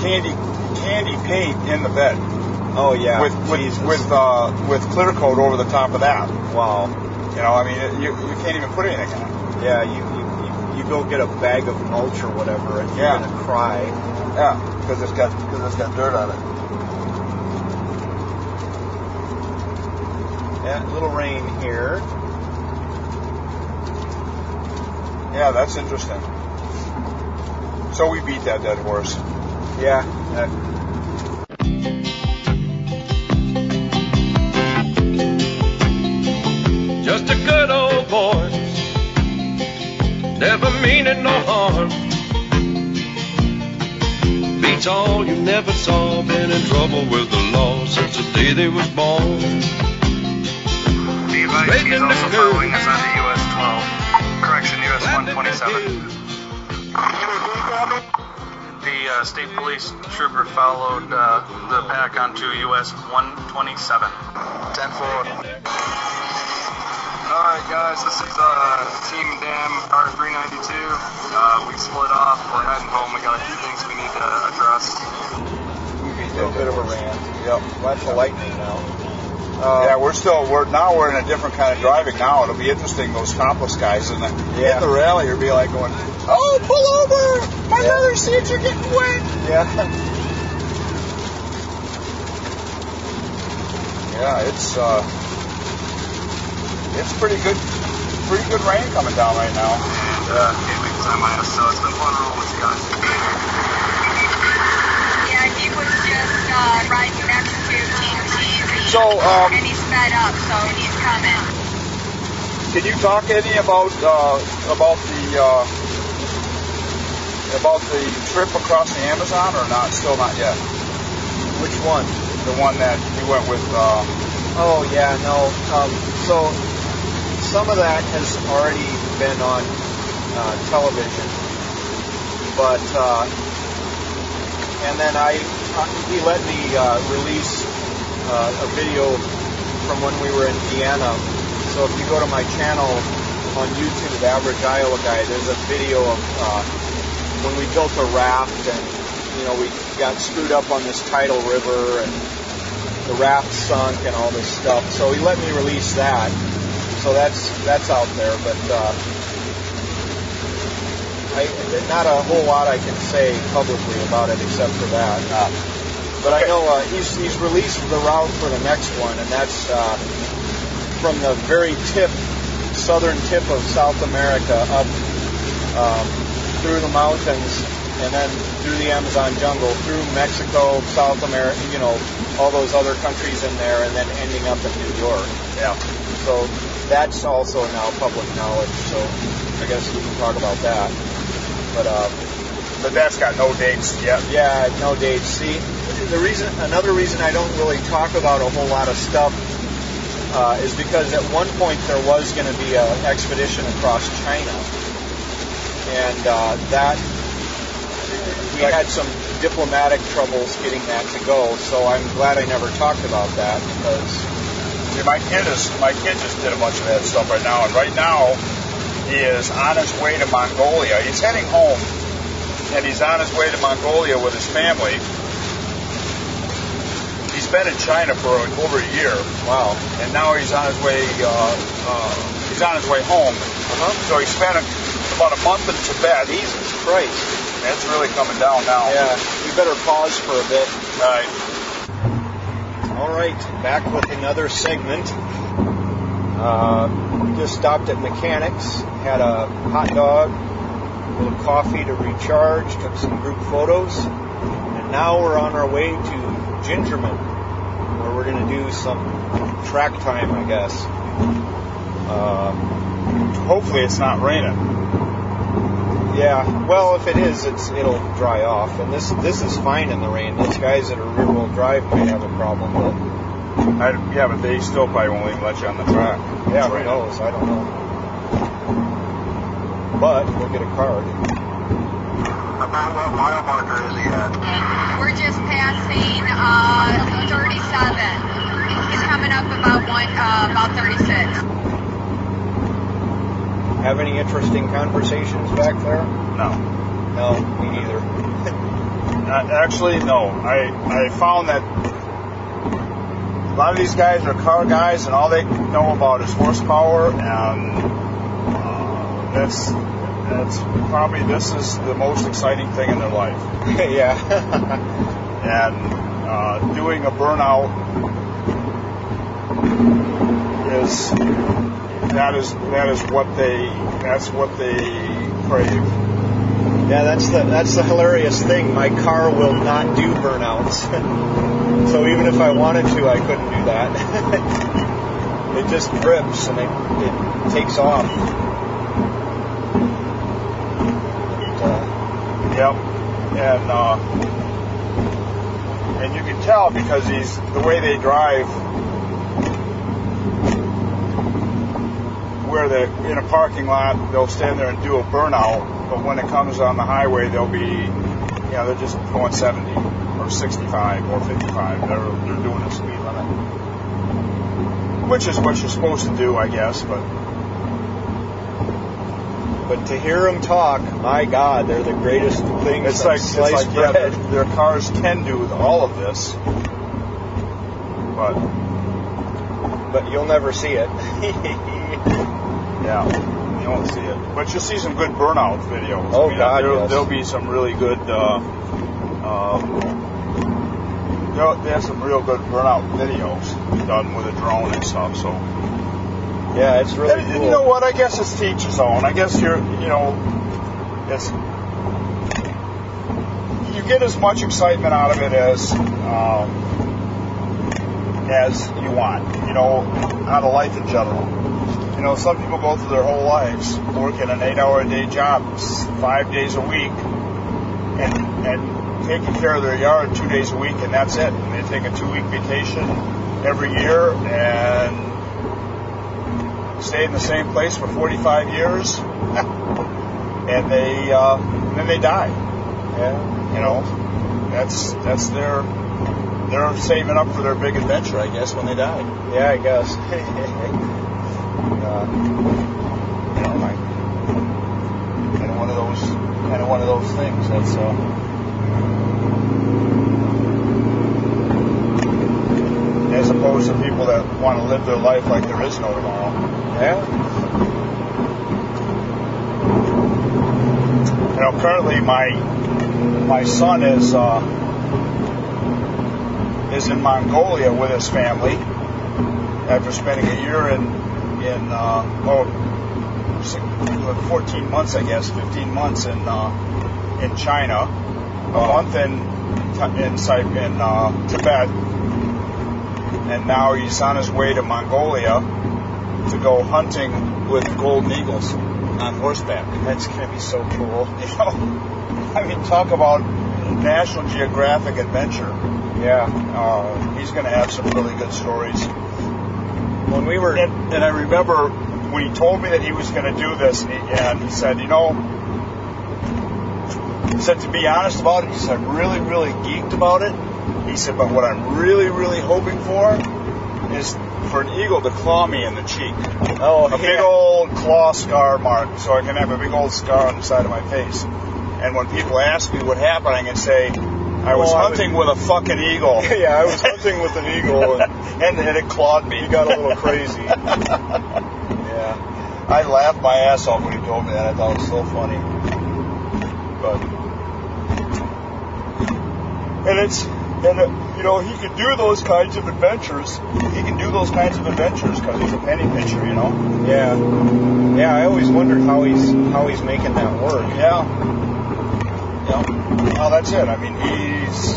candy candy paint in the bed. Oh yeah, with with Jesus. with uh, with clear coat over the top of that. Wow. You know, I mean, it, you you can't even put anything on it. Yeah, you, you, you, you go get a bag of mulch or whatever, and Yeah. you're gonna cry. Yeah, because it's got because it's got dirt on it. Yeah, a little rain here. Yeah, that's interesting. So we beat that dead horse. Yeah. uh, Just a good old boy, never meaning no harm. Beats all you never saw, been in trouble with the law since the day they was born. Be advised, he's also curve. following us onto US 12. Correction, US 127. The uh, state police trooper followed uh, the pack onto US 127. 10 forward. Alright guys, this is uh, Team Dam R392. Uh, we split off, we're heading home, we got a few things we need to address. A bit of a rant. Yep. Watch of lightning now. Yeah, we're still we're now we're in a different kind of driving now. It'll be interesting those topless guys in the Yeah. in the rally. You'll be like going, oh, pull over! My leather seats are getting wet. Yeah. Yeah, it's uh, it's pretty good, pretty good rain coming down right now. Yeah, eight weeks on my ass, so it's been fun rolling with you guys. Yeah, he was just uh, right next to Team TV. So, um, and he's sped up, so he's coming. Can you talk any about uh, about the uh, about the trip across the Amazon or not? Still not yet. Which one? The one that we went with. Uh, Oh yeah, no. Um, so some of that has already been on uh, television, but uh, and then I uh, he let me uh, release uh, a video from when we were in Vienna. So if you go to my channel on YouTube, the Average Iowa Guy, there's a video of uh, when we built a raft and you know we got screwed up on this tidal river and the raft sunk and all this stuff. So he let me release that. So that's that's out there, but uh, I, not a whole lot I can say publicly about it except for that. Uh, but I know uh, he's he's released the route for the next one, and that's uh, from the very tip, southern tip of South America up um, through the mountains and then through the Amazon jungle, through Mexico, South America, you know, all those other countries in there, and then ending up in New York. yeah. So that's also now public knowledge. So I guess we can talk about that. But uh, But that's got no dates yet. yeah, no dates. See, the reason, another reason I don't really talk about a whole lot of stuff uh, is because at one point there was going to be an expedition across China, and uh, that we had some diplomatic troubles getting that to go. So I'm glad I never talked about that because my kid is my kid just did a bunch of that stuff right now, and right now he is on his way to Mongolia. He's heading home, and he's on his way to Mongolia with his family. He's been in China for over a year. Wow. And now he's on his way. Uh, uh, he's on his way home. Uh-huh. So he spent a, about a month in Tibet. Jesus Christ. That's really coming down now. Yeah, we better pause for a bit. Right. All right, back with another segment. Uh, just stopped at mechanics, had a hot dog, a little coffee to recharge, took some group photos, and now we're on our way to Gingerman, where we're going to do some track time, I guess. Uh, Hopefully it's not raining. yeah, well, if it is, it's it'll dry off, and this this is fine in the rain. Those guys that are rear wheel drive might have a problem, but I, yeah, but they still probably won't even let you on the track. yeah, who knows? I don't know. But we'll get a card. About what mile marker is he at? We're just passing uh, 37. He's coming up about one, uh, about 36. Have any interesting conversations back there? No. No, me neither. Uh, actually, no. I I found that a lot of these guys are car guys, and all they know about is horsepower, and that's that's probably this is the most exciting thing in their life. yeah. and uh, doing a burnout is that is that is what they that's what they crave. Yeah, that's the that's the hilarious thing. My car will not do burnouts. so even if I wanted to, I couldn't do that. it just grips and it, it takes off. But, uh, Yep. And uh, and you can tell because he's the way they drive where they in a parking lot they'll stand there and do a burnout, but when it comes on the highway they'll be you know, they're just going 70 or 65 or 55. They're they're doing a speed limit. Which is what you're supposed to do, I guess, but but to hear them talk, my God, they're the greatest things. It's like, it's like yeah, their, their cars can do all of this, but but you'll never see it. yeah, you won't see it. But you'll see some good burnout videos. Oh, I mean, God, there, yes. there'll be some really good. Uh, um, they have some real good burnout videos done with a drone and stuff. So yeah, it's really and, cool. you know what? I guess it's to each his own. I guess you're, you know, it's you get as much excitement out of it as um, as you want. You know, out of life in general. You know, some people go through their whole lives working an eight-hour-a-day job, five days a week, and and taking care of their yard two days a week, and that's it. And they take a two-week vacation every year and stay in the same place for 45 years, and they uh, and then they die. Yeah. You know, that's that's their they're saving up for their big adventure, I guess, when they die. Yeah, I guess. uh, You know, like kind of one of those kind of one of those things. That's uh, as opposed to people that want to live their life like there is no tomorrow. Yeah. You know, currently my my son is uh, is in Mongolia with his family after spending a year in in uh, oh six, 14 months I guess 15 months in uh, in China a month in in, in uh, Tibet and now he's on his way to Mongolia to go hunting with golden eagles on horseback. That's gonna be so cool. You know, I mean, talk about National Geographic adventure. Yeah. Uh, he's going to have some really good stories. When we were And, and I remember when he told me that he was going to do this, and he, and he said, you know, he said to be honest about it, he said really, really geeked about it. He said, but what I'm really, really hoping for is for an eagle to claw me in the cheek. oh a big old claw scar mark so I can have a big old scar on the side of my face. And when people ask me what happened, I can say, I was Oh, I hunting with a fucking eagle. yeah, I was hunting with an eagle and and, and it clawed me. he got a little crazy. yeah. I laughed my ass off when he told me that. I thought it was so funny. But and it's and uh, you know he can do those kinds of adventures. He can do those kinds of adventures because he's a penny pincher, you know. Yeah. Yeah, I always wondered how he's how he's making that work. Yeah. Yeah. Well, that's it. I mean, he's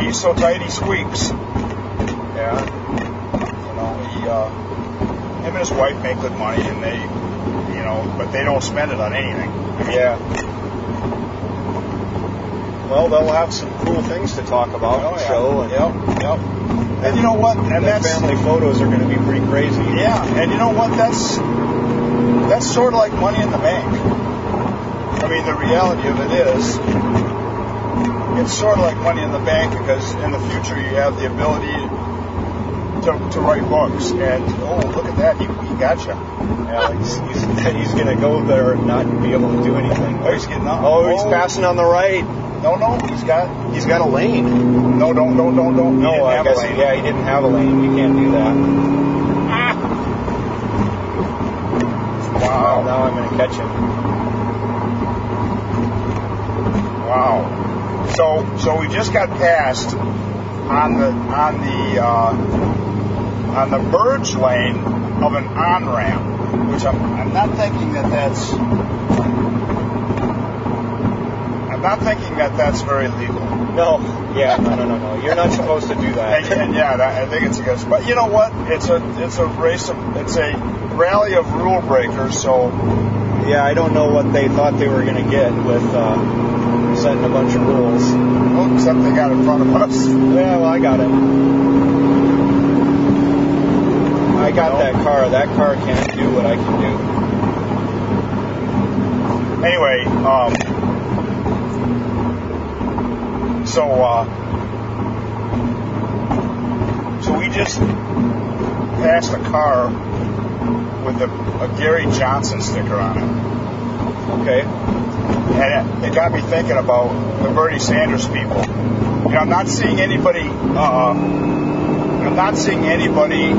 he's so tight he squeaks. Yeah. You know, he uh, him and his wife make good money, and they, you know, but they don't spend it on anything. Yeah. Well, they'll have some cool things to talk about Oh, on the yeah. show. And Yep. Yep. And you know what? And that's family photos are going to be pretty crazy. Yeah, and you know what? That's that's sort of like money in the bank. I mean, the reality of it is, it's sort of like money in the bank because in the future you have the ability to, to write books. And oh, look at that, he, he got you. Yeah, he's, he's, he's going to go there and not be able to do anything. Oh, he's getting up. Oh, he's passing on the right. No, no, he's got He's got a lane. no, don't, don't, don't, don't. No, I guess lane. yeah, he didn't have a lane. You can't do that. Wow. Now I'm to catch him. Wow. So so we just got past on the on the uh, on the verge lane of an on ramp, which I'm I'm not thinking that that's not thinking that that's very legal. No, yeah, no, no, no, no. You're not supposed to do that. And, and yeah, that, I think it's against. But you know what? It's a it's a race of it's a rally of rule breakers. So Yeah, I don't know what they thought they were going to get with uh, setting a bunch of rules. well, except they got in front of us. Yeah, well, I got it. I got that car. That car can't do what I can do. Anyway, um, so uh, so we just passed a car with a, a Gary Johnson sticker on it, Okay. and it, it got me thinking about the Bernie Sanders people. You know, I'm not seeing anybody. Uh, I'm not seeing anybody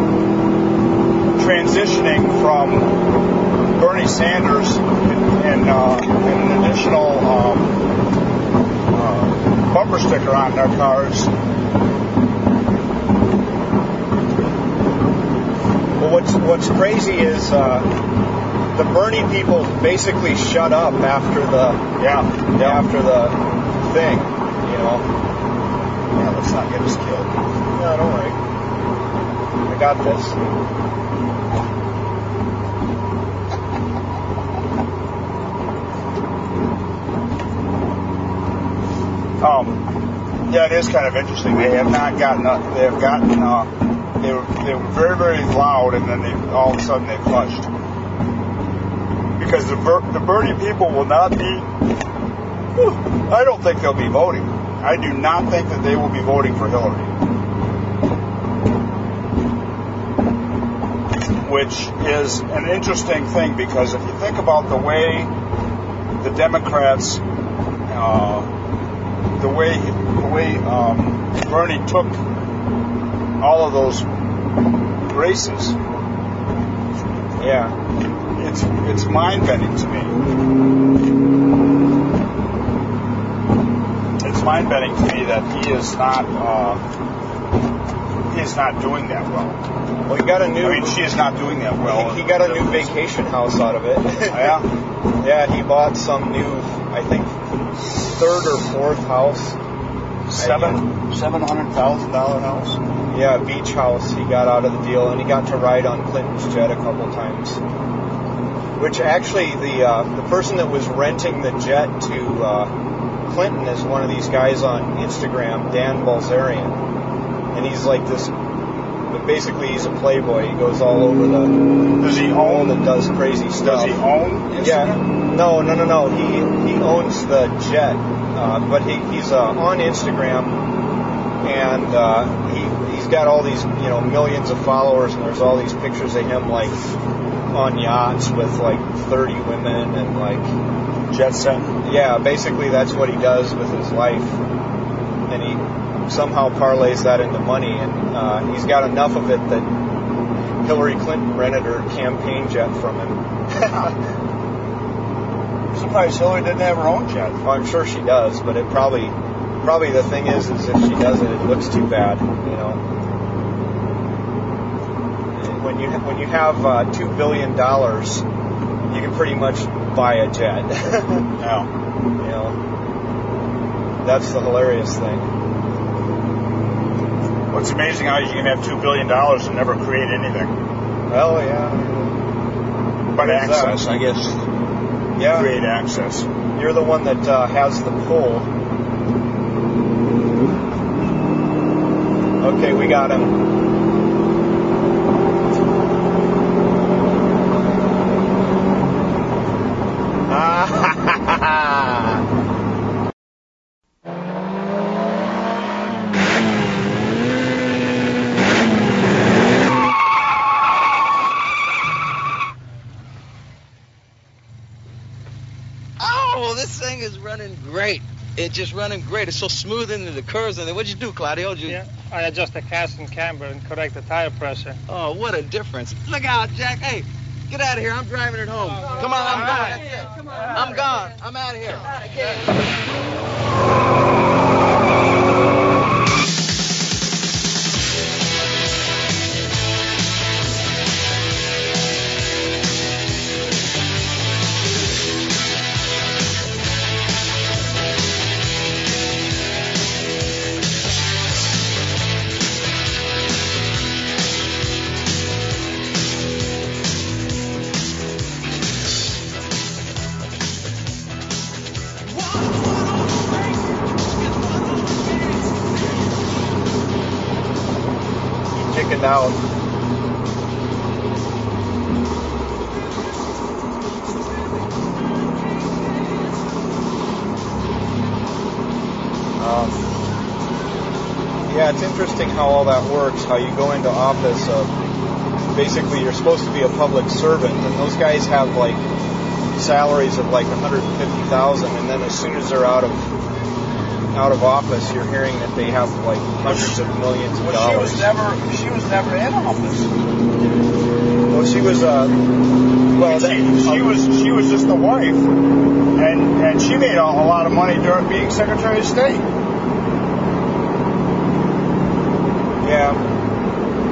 transitioning from Bernie Sanders and, uh, and an additional um, bumper sticker on their cars. Well, what's what's crazy is uh, the Bernie people basically shut up after the Yeah, yeah. after the thing. You know. yeah let's not get us killed. No, don't worry. I got this. Um, yeah, it is kind of interesting. They have not gotten. Uh, they have gotten. Uh, they were they were very very loud, and then they all of a sudden they flushed because the the Bernie people will not be. I don't think they'll be voting. I do not think that they will be voting for Hillary. Which is an interesting thing because if you think about the way the Democrats, uh, the way the way um, Bernie took all of those races, Yeah. it's it's mind bending to me. It's mind bending to me that he is not uh, he is not doing that well. Well, he got a new. I mean, she is not doing that well. he, he got a new vacation house out of it. Yeah, yeah, he bought some new, I think, third or fourth house. seven seven hundred thousand dollar house. Yeah, beach house he got out of the deal, and he got to ride on Clinton's jet a couple times. Which actually, the uh, the person that was renting the jet to uh, Clinton is one of these guys on Instagram, Dan Bilzerian, and he's like this. But basically, he's a playboy. He goes all over the Does he own? and does crazy stuff. Does he own? Yeah. No, no, no, no. He he owns the jet, uh, but he, he's uh, on Instagram, and uh, he he's got all these you know millions of followers, and there's all these pictures of him like on yachts with like 30 women and like Jet set. yeah, basically that's what he does with his life, and he somehow parlays that into money, and uh, he's got enough of it that Hillary Clinton rented her campaign jet from him. Surprised Hillary didn't have her own jet. Well, I'm sure she does, but it probably, probably the thing is, is if she doesn't, it looks too bad, you know. When you when you have uh, two billion dollars, you can pretty much buy a jet. Yeah. you know, that's the hilarious thing. What's amazing how you can have two billion dollars and never create anything. Well, yeah, But access, I guess. Yeah. Create access. You're the one that uh, has the pull. Okay, we got him. Ah, Oh, this thing is running great. It's just running great. It's so smooth into the curves. And what'd you do, Claudio? You... Yeah, I adjust the cast and camber and correct the tire pressure. Oh, what a difference. Look out, Jack. Hey, get out of here. I'm driving it home. Come on, I'm gone. I'm gone. I'm out of here. chickened How you go into office. Uh, basically, you're supposed to be a public servant, and those guys have like salaries of like 150,000, and then as soon as they're out of out of office, you're hearing that they have like hundreds of millions of Well, she dollars. was never she was never in office. Well, she was. Uh, well, she, she was she was just the wife, and and she made a, a lot of money during being Secretary of State. Yeah.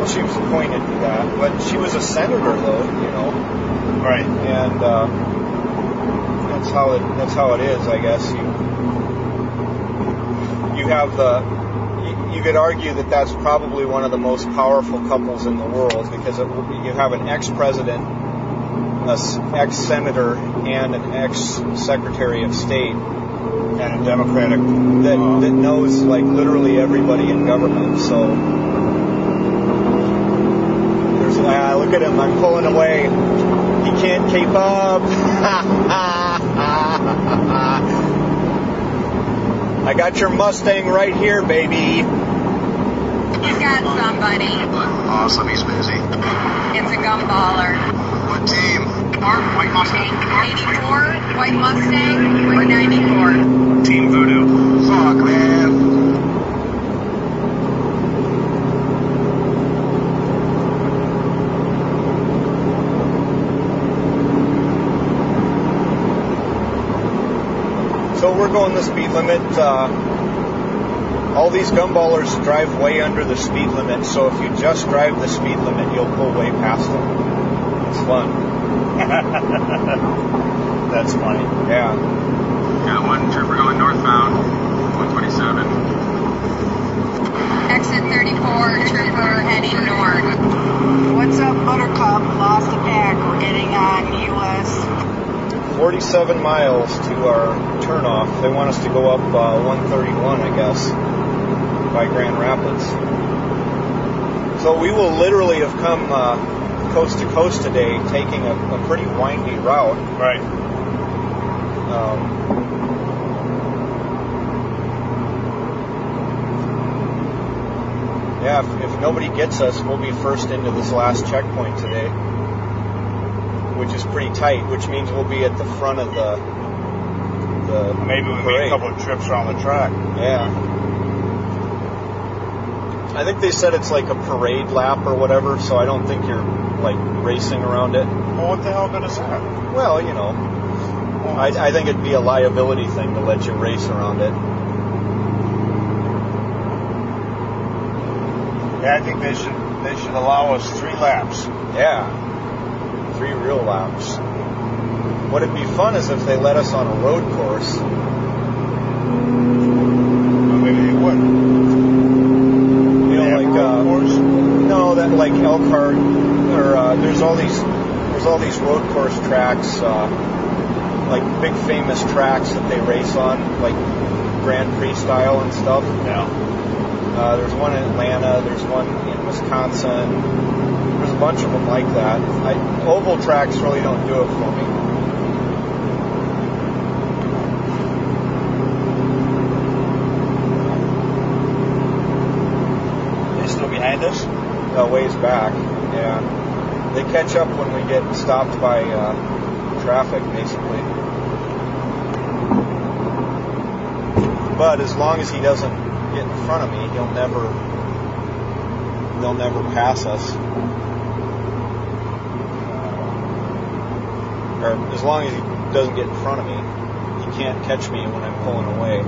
She was appointed to that, but she was a senator, though. You know. Right. And uh, that's how it. That's how it is, I guess. You. You have the. You, you could argue that that's probably one of the most powerful couples in the world because it, you have an ex-president, an ex-senator, and an ex-secretary of state And a Democratic. that, that knows like literally everybody in government. So there's ah, look at him. I'm pulling away. He can't keep up. I got your Mustang right here, baby. He's got somebody. Awesome, he's busy. It's a gumballer. What team? Our White Mustang. 84, White Mustang, or 94. Team Voodoo. Fuck, man. So we're going the speed limit. Uh, all these gumballers drive way under the speed limit. So if you just drive the speed limit, you'll pull way past them. It's fun. That's funny. Yeah. Got one trooper going northbound, 127. Exit 34, trooper heading north. What's up, Buttercup? Lost a pack. We're getting on US. 47 miles to our turnoff. They want us to go up uh, 131, I guess, by Grand Rapids. So we will literally have come uh, coast to coast today, taking a, a pretty windy route. Right. Um, yeah, if, if nobody gets us, we'll be first into this last checkpoint today, which is pretty tight. Which means we'll be at the front of the the Maybe we make parade. a couple of trips around the track. Yeah. I think they said it's like a parade lap or whatever, so I don't think you're like racing around it. Well, what the hell good is that? Well, you know, I, I think it'd be a liability thing to let you race around it. Yeah, I think they should they should allow us three laps. Yeah, three real laps. What'd be fun is if they let us on a road course. Well, maybe they would. You know, They have a like uh, course? no, that like Elkhart, or uh, there's all these there's all these road course tracks, uh, like big famous tracks that they race on, like Grand Prix style and stuff. Yeah. Uh, there's one in Atlanta. There's one in Wisconsin. There's a bunch of them like that. I, oval tracks really don't do it for me. They still behind us? A ways back, yeah. They catch up when we get stopped by uh, traffic, basically. But as long as he doesn't get in front of me, he'll never they'll never pass us. Or as long as he doesn't get in front of me, he can't catch me when I'm pulling away.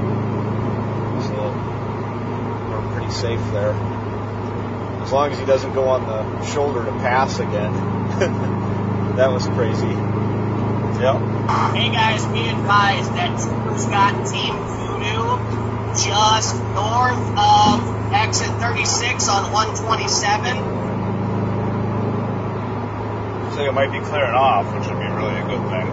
So we're pretty safe there. As long as he doesn't go on the shoulder to pass again. that was crazy. Yep. Hey guys, be advised that Troopers got Team Voodoo just north of exit 36 on 127. So it might be clearing off, which would be really a good thing.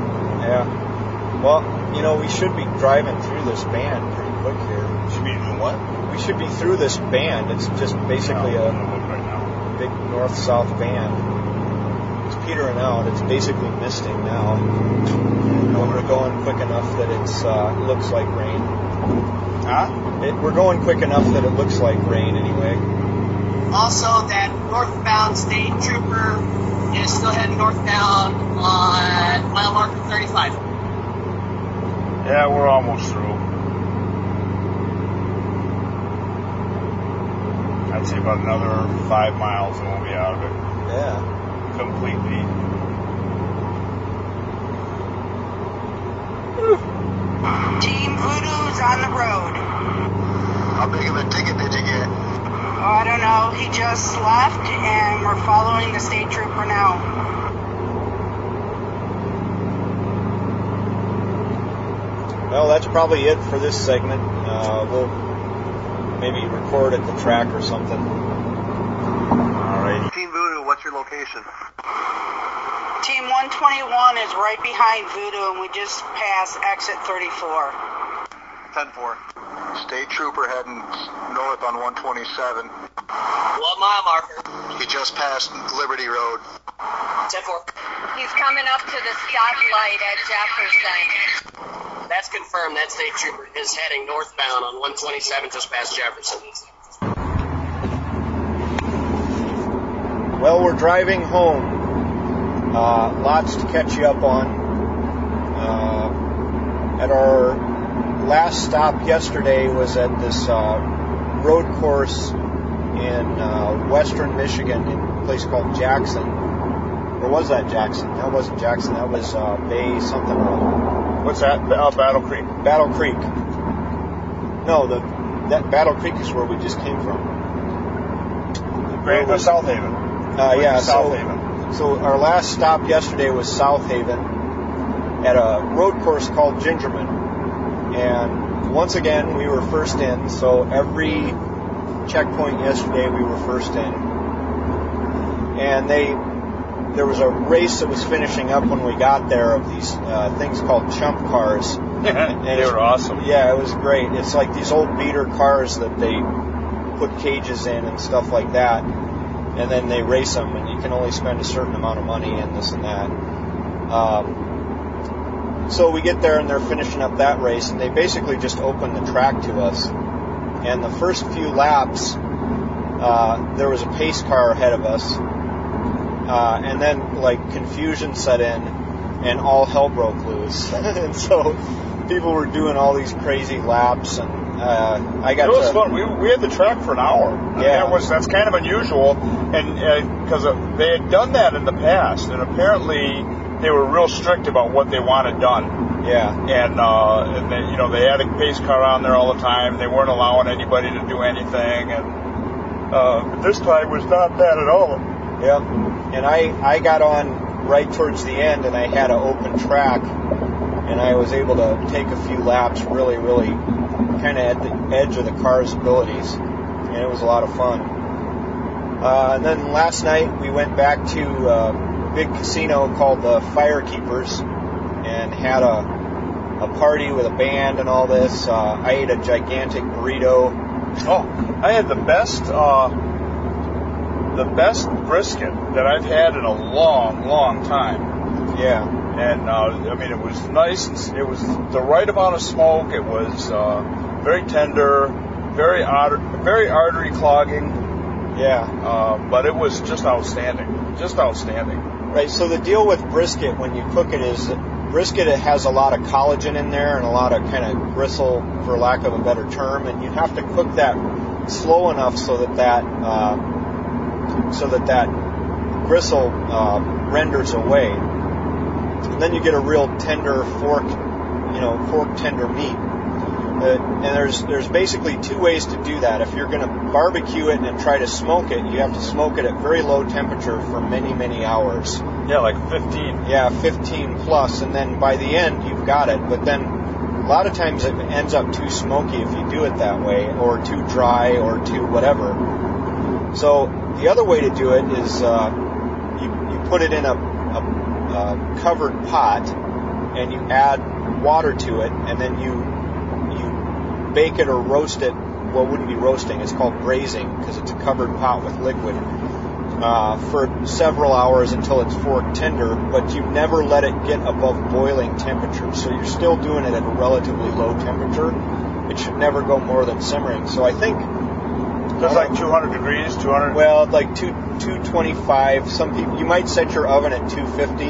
Yeah. Well, you know, we should be driving through this band pretty quick here. Should be doing what? We should be through this band. It's just basically No, a I'm gonna look right now. Big north-south band. It's petering out. It's basically misting now. And we're going quick enough that it uh, looks like rain. Huh? It, we're going quick enough that it looks like rain anyway. Also, that northbound state trooper is still heading northbound on mile marker 35. Yeah, we're almost through. I'd say about another five miles and we'll be out of it Yeah. completely. Team Voodoo's on the road. How big of a ticket did you get? Oh, I don't know. He just left, and we're following the state trooper now. Well, that's probably it for this segment. Uh, we'll maybe record at the track or something. Alright. Team Voodoo, what's your location? Team 121 is right behind Voodoo, and we just passed exit 34. 10-4. State trooper heading north on 127. What mile marker? He just passed Liberty Road. 10-4. He's coming up to the stoplight at Jefferson. That's confirmed. That state trooper is heading northbound on 127 just past Jefferson. Well, we're driving home. Uh, lots to catch you up on. Uh, at our last stop yesterday was at this uh, road course in uh, western Michigan, in a place called Jackson. Or was that Jackson? That wasn't Jackson. That was uh, Bay something or other. What's that? Uh, Battle Creek. Battle Creek. No, the that Battle Creek is where we just came from. Grand uh, South Haven. Uh, yeah, South so, Haven. so our last stop yesterday was South Haven at a road course called Gingerman. And once again, we were first in, so every checkpoint yesterday we were first in. And they, there was a race that was finishing up when we got there of these uh, things called chump cars. they were awesome. Yeah, it was great. It's like these old beater cars that they put cages in and stuff like that, and then they race them, and you can only spend a certain amount of money and this and that. Um, so we get there and they're finishing up that race, and they basically just open the track to us. And the first few laps, uh, there was a pace car ahead of us, uh, and then like confusion set in, and all hell broke loose. and so people were doing all these crazy laps and Uh, I got it was to, fun. We, we had the track for an hour. Yeah. that was that's kind of unusual, and because they had done that in the past, and apparently they were real strict about what they wanted done. Yeah. And uh, and they, you know they had a pace car on there all the time. They weren't allowing anybody to do anything, and uh, this time was not that at all. Yeah. And I, I got on right towards the end and I had an open track and I was able to take a few laps really, really kind of at the edge of the car's abilities. And it was a lot of fun. Uh, and then last night we went back to a big casino called the Firekeepers and had a, a party with a band and all this. Uh, I ate a gigantic burrito. Oh, I had the best uh, the best brisket that I've had in a long, long time. Yeah. And uh, I mean, it was nice. and It was the right amount of smoke. It was uh, very tender, very arter- very artery clogging. Yeah. Uh, but it was just outstanding. Just outstanding. Right. So the deal with brisket when you cook it is that brisket it has a lot of collagen in there and a lot of kind of gristle, for lack of a better term, and you have to cook that slow enough so that that uh, so that that gristle uh, renders away. And then you get a real tender fork, you know, fork tender meat. Uh, and there's there's basically two ways to do that. If you're going to barbecue it and try to smoke it, you have to smoke it at very low temperature for many many hours. Yeah, like 15. Yeah, 15 plus, and then by the end you've got it. But then a lot of times it ends up too smoky if you do it that way, or too dry, or too whatever. So the other way to do it is uh, you you put it in a, a, a covered pot, and you add water to it, and then you you bake it or roast it. Well, it wouldn't be roasting. It's called braising because it's a covered pot with liquid uh, for several hours until it's fork tender, but you never let it get above boiling temperature. So you're still doing it at a relatively low temperature. It should never go more than simmering. So I think Just like 200 degrees, 200. well, like two 225. Some people you might set your oven at 250,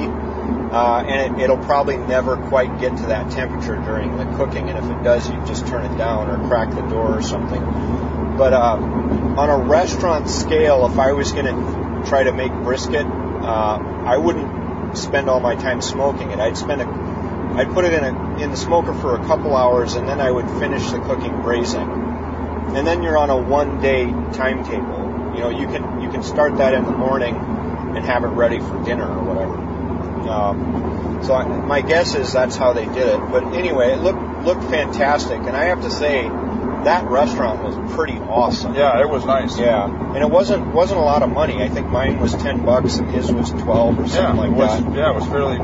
uh, and it, it'll probably never quite get to that temperature during the cooking. And if it does, you just turn it down or crack the door or something. But uh, on a restaurant scale, if I was going to try to make brisket, uh, I wouldn't spend all my time smoking it. I'd spend a, I'd put it in a in the smoker for a couple hours, and then I would finish the cooking braising. And then you're on a one day timetable. You know, you can you can start that in the morning and have it ready for dinner or whatever. Um, so I, my guess is that's how they did it. But anyway, it looked looked fantastic, and I have to say that restaurant was pretty awesome. Yeah, it was nice. Yeah, and it wasn't wasn't a lot of money. I think mine was ten bucks and his was twelve or Yeah, something like was, that. yeah, it was fairly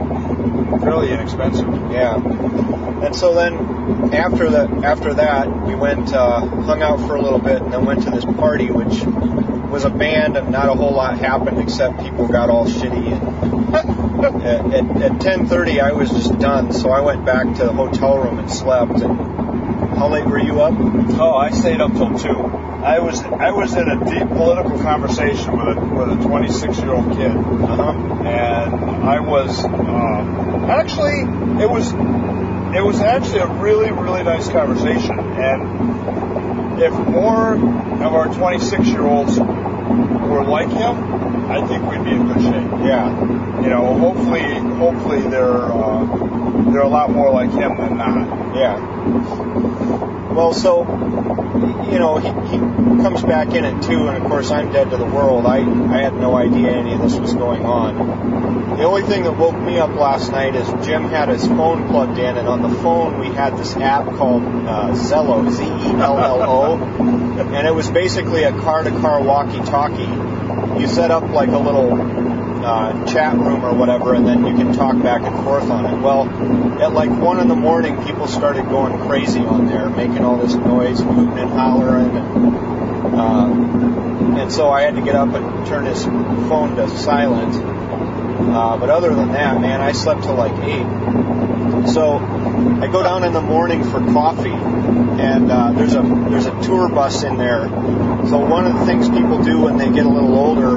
fairly inexpensive. Yeah. And so then after that after that we went uh, hung out for a little bit and then went to this party which was a band and not a whole lot happened except people got all shitty and at, at, at 10:30 I was just done so I went back to the hotel room and slept and how late were you up? Oh, I stayed up till two. I was I was in a deep political conversation with a with a 26 year old kid, Uh-huh. and I was um, actually it was it was actually a really really nice conversation. And if more of our 26 year olds were like him, I think we'd be in good shape. Yeah. You know, hopefully hopefully they're uh, they're a lot more like him than not. Yeah. Well, so you know, he, he comes back in at two, and of course I'm dead to the world. I I had no idea any of this was going on. The only thing that woke me up last night is Jim had his phone plugged in, and on the phone we had this app called uh, Zello, Z-E-L-L-O, and it was basically a car-to-car walkie-talkie. You set up like a little uh, chat room or whatever, and then you can talk back and forth on it. Well, at like one in the morning, people started going crazy on there, making all this noise, hooting and hollering, and, uh, and so I had to get up and turn his phone to silent. Uh, but other than that, man, I slept till like eight. So I go down in the morning for coffee, and uh, there's a there's a tour bus in there. So one of the things people do when they get a little older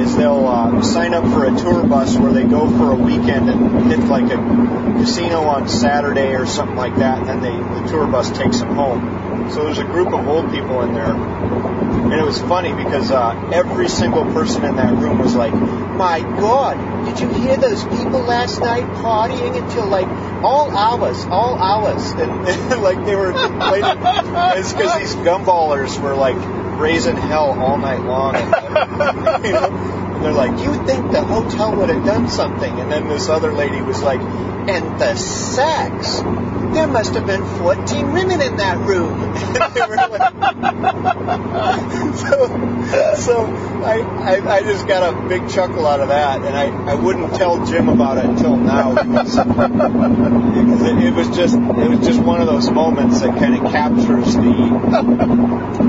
is they'll uh, sign up for a tour bus where they go for a weekend and hit like a casino on Saturday or something like that, and then they, the tour bus takes them home. So there's a group of old people in there, and it was funny because uh, every single person in that room was like, "My God, did you hear those people last night partying until like all hours, all hours?" And, and like they were complaining. It's because these gumballers were like raising hell all night long. And, you know, they're like, "You think the hotel would have done something?" And then this other lady was like, "And the sex." There must have been 14 women in that room. So, so I, I, I just got a big chuckle out of that, and I, I wouldn't tell Jim about it until now because it, it was just it was just one of those moments that kind of captures the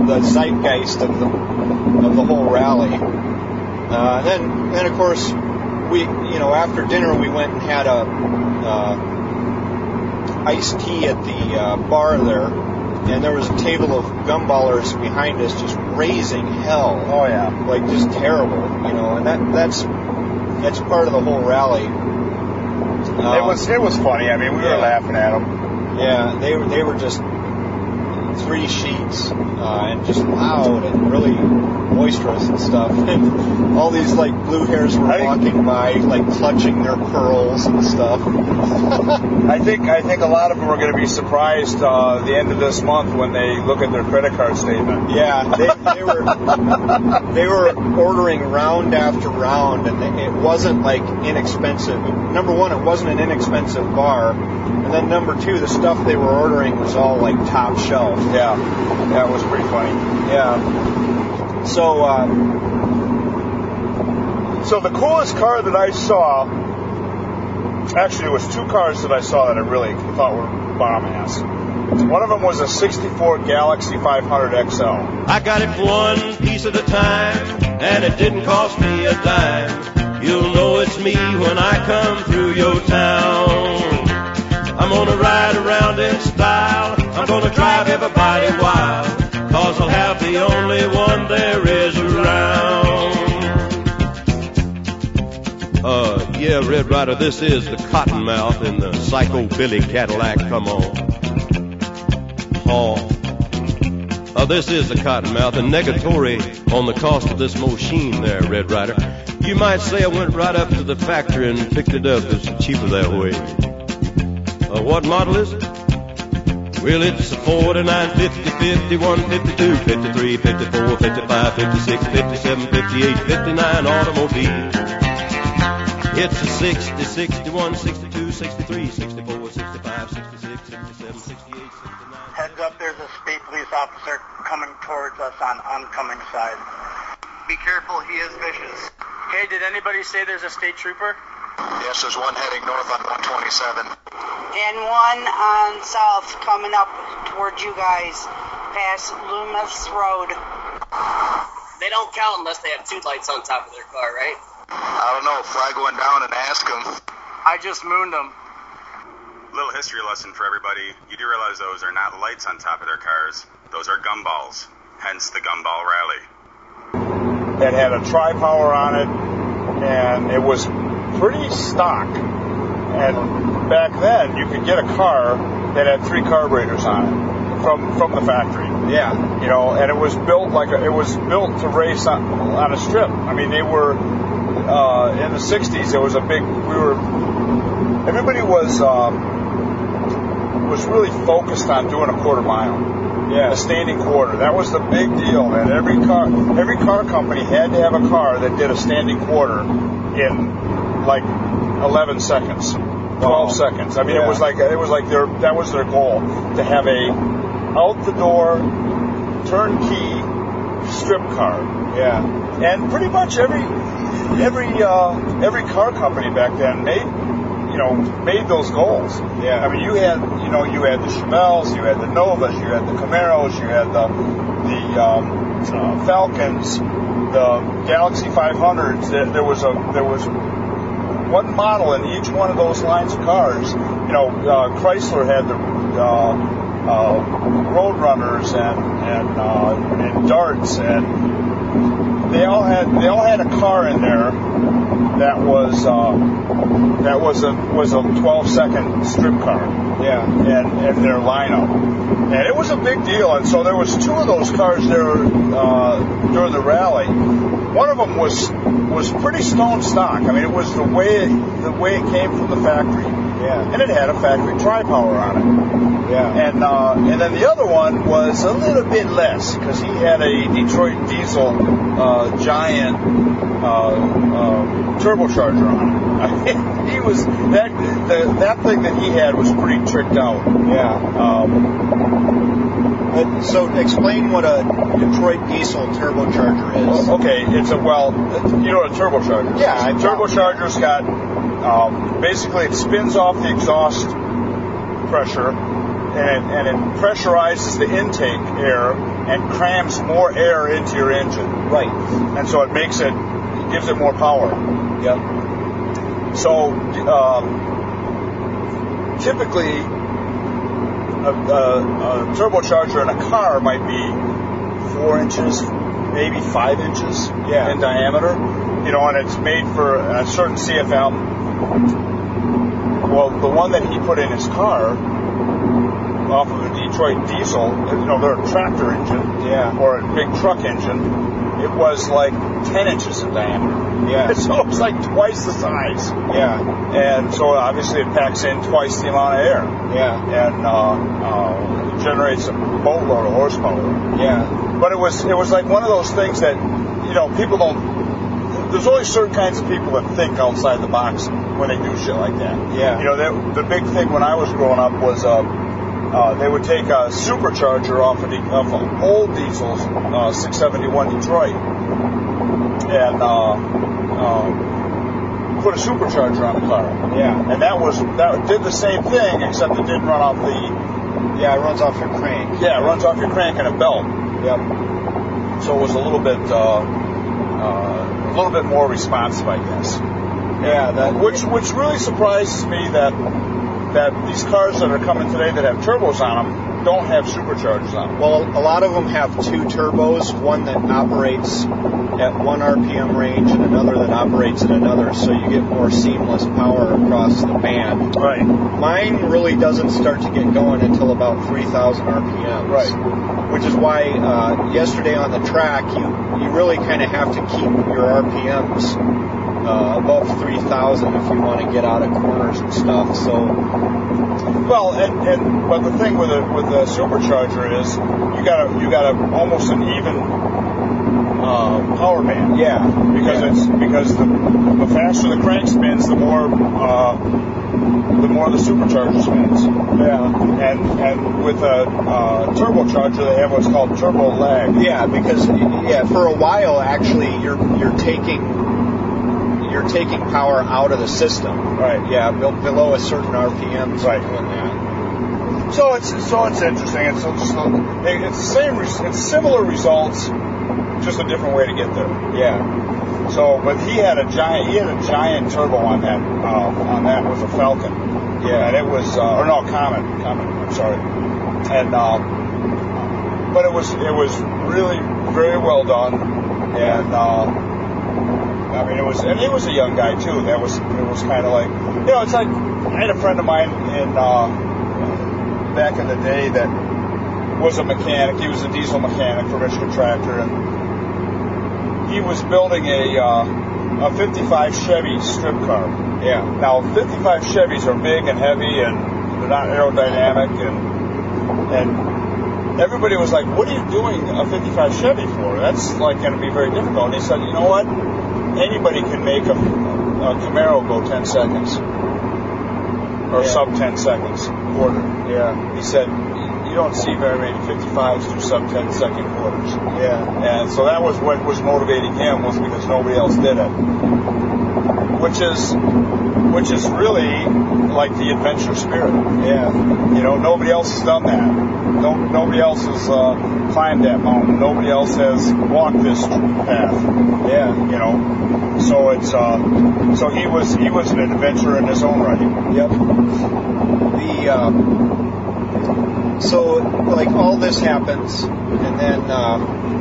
the zeitgeist of the of the whole rally. Uh, then then of course we you know after dinner we went and had a uh, iced tea at the uh, bar there, and there was a table of gumballers behind us just raising hell. Oh yeah, like just terrible, you know. And that that's that's part of the whole rally. it was it was funny. I mean, we yeah. were laughing at them. Yeah, they were they were just three sheets uh, and just loud and really boisterous and stuff. And all these like blue hairs were walking by, like clutching their pearls and stuff. I think I think a lot of them are going to be surprised uh, the end of this month when they look at their credit card statement. Yeah, they, they were they were ordering round after round, and they, it wasn't like inexpensive. Number one, it wasn't an inexpensive bar, and then number two, the stuff they were ordering was all like top shelf. Yeah, that was pretty funny. Yeah. So, uh, so the coolest car that I saw, actually, it was two cars that I saw that I really thought were bomb ass. One of them was a 64 Galaxie 500 XL. I got it one piece at a time, and it didn't cost me a dime. You'll know it's me when I come through your town. I'm gonna ride around in style. I'm gonna drive everybody wild. Cause I'll have the only one there is around. Uh, yeah, Red Rider, this is the Cottonmouth in the Psycho Billy Cadillac. Come on. Oh. Uh, this is the Cottonmouth, and negatory on the cost of this machine there, Red Rider. You might say I went right up to the factory and picked it up. It's cheaper that way. Uh, what model is it? Well, it's a 49, 50, 51, 52, 53, 54, 55, 56, 57, 58, 59 automobile. It's a 60, 61, 62, 63, 64, 65, 66, 67, 68, 69. Heads up, there's a state police officer coming towards us on oncoming side. Be careful, he is vicious. Hey, did anybody say there's a state trooper? Yes, there's one heading north on 127. And one on south coming up towards you guys past Loomis Road. They don't count unless they have two lights on top of their car, right? I don't know. Fly going down and ask him. I just mooned them. Little history lesson for everybody. You do realize those are not lights on top of their cars. Those are gumballs. Hence the gumball rally. It had a tri-power on it, and it was pretty stock. And back then, you could get a car that had three carburetors on it from from the factory. Yeah, you know, and it was built like a, it was built to race on, on a strip. I mean, they were uh, in the '60s. It was a big. We were. Everybody was um, was really focused on doing a quarter mile. Yeah. A standing quarter. That was the big deal, man. Every car, every car company had to have a car that did a standing quarter in like 11 seconds, 12 Wow. seconds. I mean, Yeah. it was like it was like their that was their goal to have a out the door turnkey strip car. Yeah. And pretty much every every uh, every car company back then made you know made those goals. Yeah. I mean, you had you know you had the Chevelles, you had the Novas, you had the Camaros, you had the the um, uh, Falcons, the Galaxie 500s. There, there was a there was one model in each one of those lines of cars. You know, uh, Chrysler had the uh, uh, Roadrunners and and uh, and Darts, and they all had they all had a car in there that was uh, that was a was a 12 second strip car. Yeah. And and their lineup, and it was a big deal. And so there was two of those cars there uh, during the rally. One of them was was pretty stone stock. I mean, it was the way the way it came from the factory. Yeah. And it had a factory tri power on it. Yeah. And uh, and then the other one was a little bit less because he had a Detroit diesel uh, giant uh, uh, turbocharger on it. he was that the, that thing that he had was pretty tricked out. Yeah. Um, But, so explain what a Detroit diesel turbocharger is. okay, it's a well, you know what a turbocharger is. Yeah, turbocharger's got um, basically it spins off the exhaust pressure and, and it pressurizes the intake air and crams more air into your engine. Right. And so it makes it, it gives it more power. Yep. So um, typically, a, a, a turbocharger in a car might be four inches, maybe five inches Yeah. in diameter. You know, and it's made for a certain CFM. Well, the one that he put in his car off of a Detroit diesel, you know, they're a tractor engine Yeah. or a big truck engine. It was like 10 inches in diameter. Yeah. So it's like twice the size. Yeah. And so obviously it packs in twice the amount of air Yeah. and uh, uh, generates a boatload of horsepower. Yeah. But it was it was like one of those things that you know people don't. There's only certain kinds of people that think outside the box when they do shit like that. Yeah. You know, the big thing when I was growing up was uh, uh, they would take a supercharger off of, the, off of old diesels, uh, 671 Detroit, and uh, uh, put a supercharger on the car. Yeah. And that was that did the same thing except it didn't run off the Yeah, it runs off your crank. yeah, it runs off your crank and a belt. Yep. So it was a little bit, uh, uh, little bit more responsive, I guess. Yeah, that Which, which really surprises me that that these cars that are coming today that have turbos on them don't have superchargers on them. Well, a lot of them have two turbos, one that operates at one RPM range and another that operates at another, so you get more seamless power across the band. Right. Mine really doesn't start to get going until about 3,000 RPMs. Right. Which is why uh, yesterday on the track, you, you really kind of have to keep your RPMs uh, above 3,000 if you want to get out of corners and stuff. So, Well, and, and but the thing with a with a supercharger is you got to you got a almost an even uh, power band. yeah. because yeah. it's because the, the faster the crank spins, the more uh, the more the supercharger spins. Yeah. And and with a uh, turbocharger, they have what's called turbo lag. Yeah, because yeah, for a while actually you're you're taking you're taking power out of the system. Right. Yeah, be- below a certain RPM. Right. Doing that. So it's so it's interesting. It's just it's the same. It's similar results, just a different way to get there. Yeah. So, but he had a giant. He had a giant turbo on that. Uh, on that was a Falcon. Yeah. and it was uh, or no Comet. Comet. I'm sorry. And um, but it was it was really very well done. And uh, I mean, it was and he was a young guy too. That was it was kind of like you know, it's like I had a friend of mine in uh, back in the day that was a mechanic. He was a diesel mechanic for Michigan Tractor, and he was building a uh, a 55 Chevy strip car. Yeah. Now, 55 Chevys are big and heavy, and they're not aerodynamic, and and everybody was like, "What are you doing a 55 Chevy for? That's like going to be very difficult." And he said, "You know what? Anybody can make a, a Camaro go 10 seconds, or Yeah. sub 10 seconds quarter." Yeah. He said, "You don't see very many 55s do sub 10 second quarters." Yeah. And so that was what was motivating him was because nobody else did it. Which is which is really like the adventure spirit. Yeah. You know, nobody else has done that. No, no, nobody else has uh, climbed that mountain. Nobody else has walked this path. Yeah. You know, so it's uh, so he was he was an adventurer in his own right. Yep. The uh, so like all this happens, and then uh,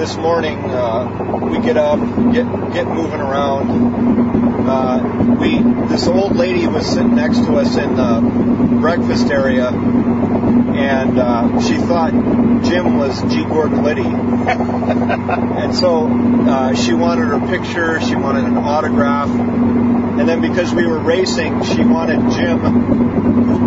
this morning uh, we get up, get get moving around. Uh, we this old lady was sitting next to us in the breakfast area, and uh, she thought Jim was G. Gordon Liddy, and so uh, she wanted her picture, she wanted an autograph, and then because we were racing, she wanted Jim.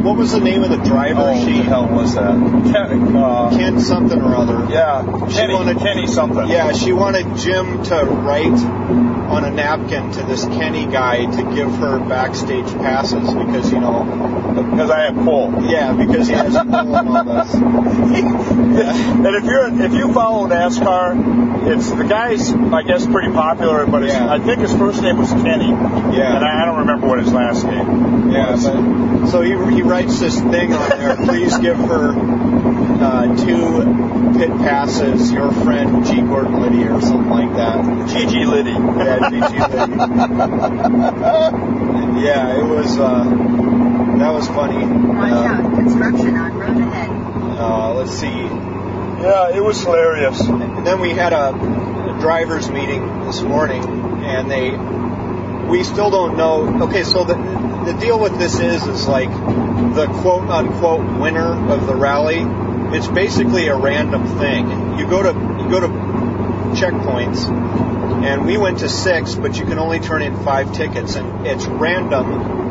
What was the name of the driver? Oh, she the hell was that? Ken, uh, Ken something or other. yeah, She Kenny, wanted- Kenny something. Yeah, she wanted Jim to write on a napkin to this Kenny guy to give her backstage passes because you know because I have pull. Yeah, because he has pull and all this. And if you're if you follow NASCAR, it's the guy's I guess pretty popular, but his, I think his first name was Kenny. Yeah. and I, I don't remember what his last name. Yeah, was. but so he, he writes this thing on there. Please give her uh, two pit passes. Your friend G. Gordon Liddy or something like that. Gigi Liddy. Yeah, Liddy. Yeah, it was. Uh, that was funny. Watch Uh, out, construction on road ahead. uh, let's see. Yeah, it was hilarious. And then we had a, a drivers meeting this morning, and they we still don't know. Okay, so the the deal with this is is like the quote unquote winner of the rally. It's basically a random thing. You go to you go to checkpoints, and we went to six, but you can only turn in five tickets, and it's random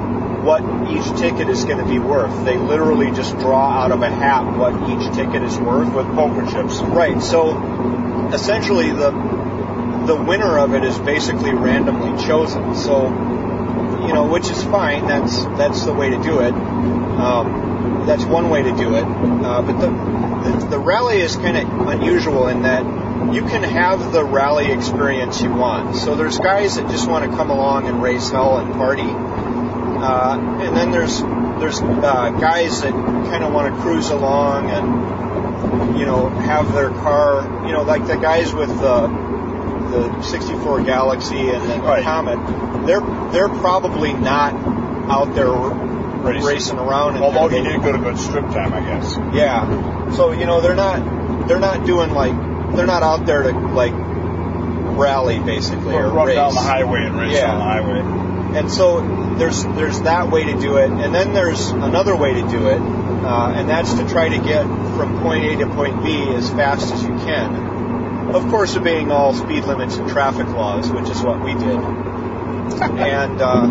what each ticket is going to be worth. They literally just draw out of a hat what each ticket is worth with poker chips. Right. So essentially, the the winner of it is basically randomly chosen. So you know, which is fine. That's that's the way to do it. Um, that's one way to do it. Uh, but the, the the rally is kind of unusual in that you can have the rally experience you want. So there's guys that just want to come along and race hell and party. Uh, and then there's there's uh, guys that kind of want to cruise along and you know have their car you know like the guys with the the 64 Galaxie and the Right. Comet they're they're probably not out there Racing. racing, around and Although he did go to good strip time, I guess. yeah so you know they're not they're not doing like they're not out there to like rally basically or run race down the highway and race Yeah. on the highway. and so there's there's that way to do it, and then there's another way to do it, uh, and that's to try to get from point A to point B as fast as you can. Of course, obeying all speed limits and traffic laws, which is what we did. and uh,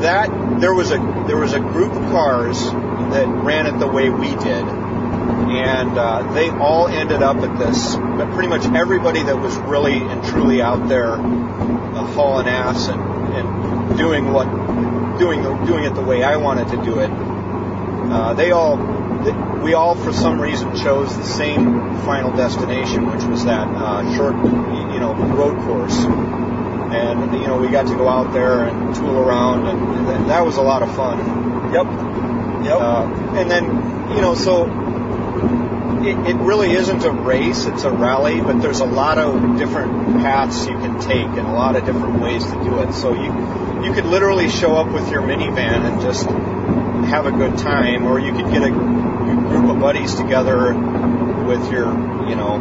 that there was a there was a group of cars that ran it the way we did, and uh, they all ended up at this. But pretty much everybody that was really and truly out there uh, hauling ass and, and doing what doing the, doing it the way I wanted to do it. Uh, they all we all for some reason chose the same final destination, which was that uh, short you know road course. And you know we got to go out there and tool around, and, and that was a lot of fun. Yep. Yep. Uh, and then you know so it, it really isn't a race, it's a rally, but there's a lot of different paths you can take and a lot of different ways to do it. So you you could literally show up with your minivan and just have a good time, or you could get a group of buddies together with your, you know,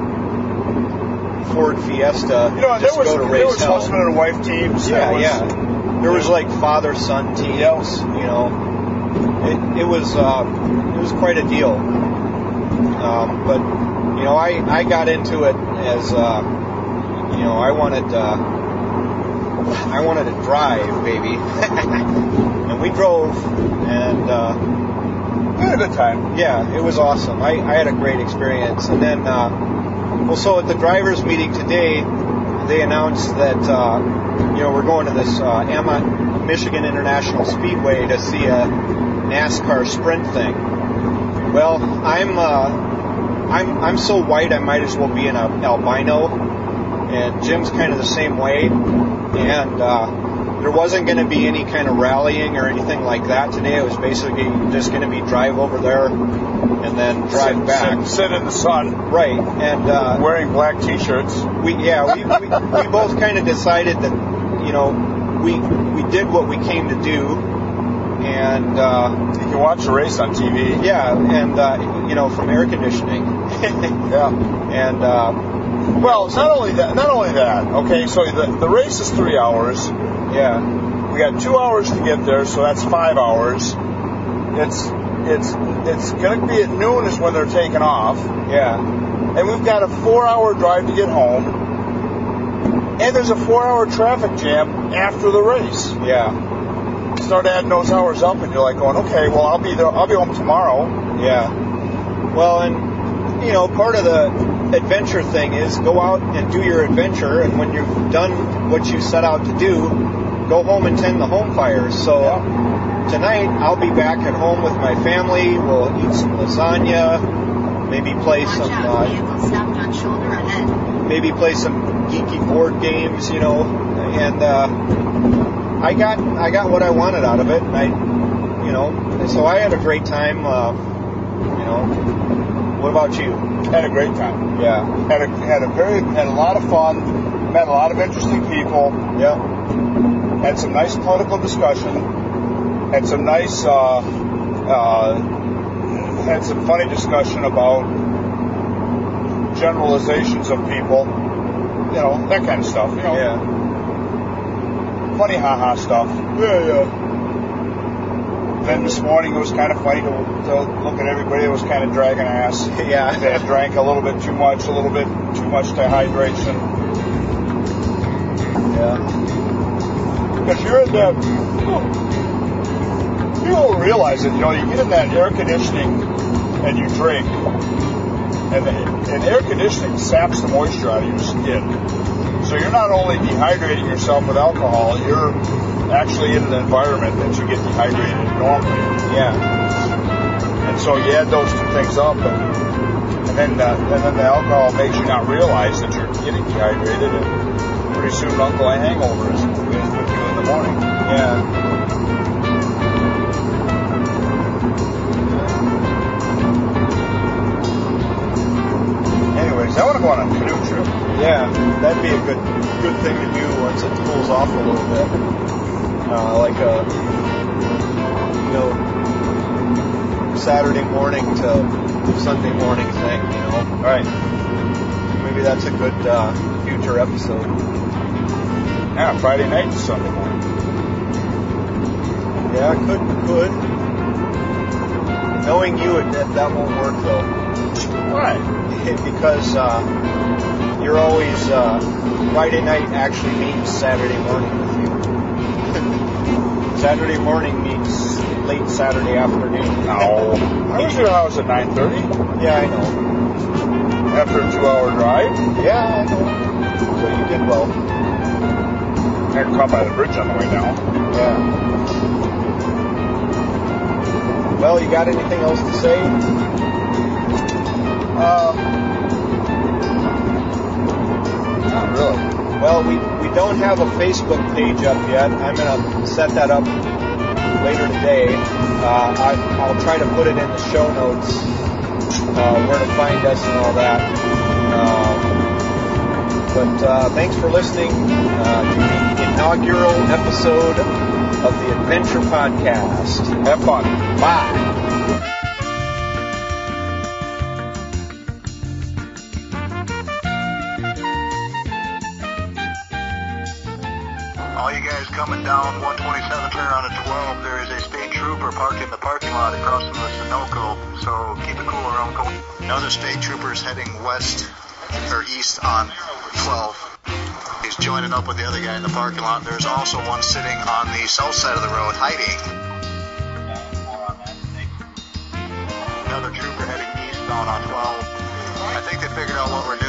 Ford Fiesta. You know, there was go to there was hell. husband and wife teams. Yeah, was- yeah. There was like father son teams. You know, it, it was uh, it was quite a deal. Um, but you know, I I got into it as uh, you know I wanted uh, I wanted to drive, baby, and we drove and. Uh, We had a good time. yeah, it was awesome. I, I had a great experience. And then, uh, well, so at the drivers' meeting today, they announced that, uh, you know, we're going to this uh, Emma, Michigan International Speedway to see a NASCAR sprint thing. Well, I'm, uh, I'm, I'm so white I might as well be an albino, and Jim's kind of the same way. And uh, there wasn't going to be any kind of rallying or anything like that today. It was basically just going to be drive over there and then drive sit, back. Sit, sit, in the sun. Right. And uh, wearing black T-shirts. We yeah we we, we both kind of decided that you know we we did what we came to do, and uh, you can watch the race on TV. Yeah, and uh, you know from air conditioning. yeah. And uh, well, it's not only that, not only that. Okay, so the the race is three hours. Yeah. We got two hours to get there, so that's five hours. It's it's it's going to be at noon is when they're taking off. Yeah. And we've got a four-hour drive to get home. And there's a four-hour traffic jam after the race. Yeah. Start adding those hours up, and you're like going, okay, well I'll be there. I'll be home tomorrow. Yeah. Well, and you know, part of the adventure thing is go out and do your adventure, and when you've done what you set out to do, go home and tend the home fires. So yeah. tonight I'll be back at home with my family. We'll eat some lasagna, maybe play some. Uh, maybe play some geeky board games, you know, and uh, I got I got what I wanted out of it, and I, you know, so I had a great time. Uh, you know, what about you? Had a great time. Yeah, had a had a very had a lot of fun. Met a lot of interesting people. Yeah. Had some nice political discussion. Had some nice. Uh, uh, had some funny discussion about generalizations of people. You know that kind of stuff. You know. Yeah. Funny haha stuff. Yeah, yeah. Then this morning it was kind of funny to, to look at everybody that was kind of dragging ass. Yeah. They had drank a little bit too much, a little bit too much dehydration. Yeah. Because you're in that, you don't realize it, you know, you get in that air conditioning and you drink, and, and air conditioning saps the moisture out of your skin. So you're not only dehydrating yourself with alcohol, you're actually in an environment that you get dehydrated normally. Yeah. And so you add those two things up, and, and then uh, and then the alcohol makes you not realize that you're getting dehydrated, and pretty soon Uncle hangover is, is with you in the morning. Yeah. Anyways, I want to go on a canoe trip. Yeah, that'd be a good good thing to do once it cools off a little bit. Uh, like a you know Saturday morning to Sunday morning thing, you know. All right. Maybe that's a good uh, future episode. Yeah, Friday night to Sunday morning. Yeah, could could. Knowing you, that that won't work though. Why? because uh, you're always uh, Friday night actually means Saturday morning with you. Saturday morning means late Saturday afternoon. No, I was at your house at 9:30. Yeah, I know. After a two-hour drive. Yeah, I know. So you did well. I got caught by the bridge on the way down. Yeah. Well, you got anything else to say? Uh, not really. Well, we, we don't have a Facebook page up yet. I'm going to set that up later today. Uh, I, I'll try to put it in the show notes uh, where to find us and all that. Uh, but uh, thanks for listening uh, to the inaugural episode of the Adventure Podcast. Have fun. Bye. Another state trooper is heading west or east on 12. He's joining up with the other guy in the parking lot. There's also one sitting on the south side of the road hiding. Another trooper heading eastbound on 12. I think they figured out what we're doing.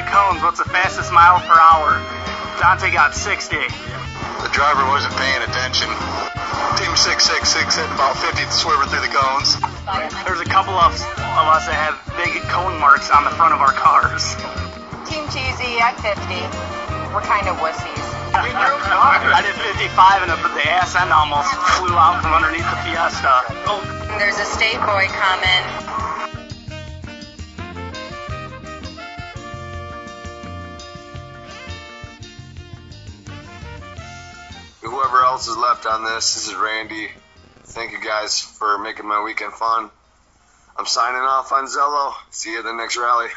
Swerving in and out of cones, what's the fastest mile per hour? Dante got 60. The driver wasn't paying attention. Team 666 hit about 50 swerving through the cones. There's a couple of, of us that have big cone marks on the front of our cars. Team Cheesy at 50. We're kind of wussies. I did 55 and the, the ass end almost flew out from underneath the Fiesta. There's a state boy coming. Else is left on this, this is Randy. Thank you guys for making my weekend fun. I'm signing off on Zello. See you at the next rally.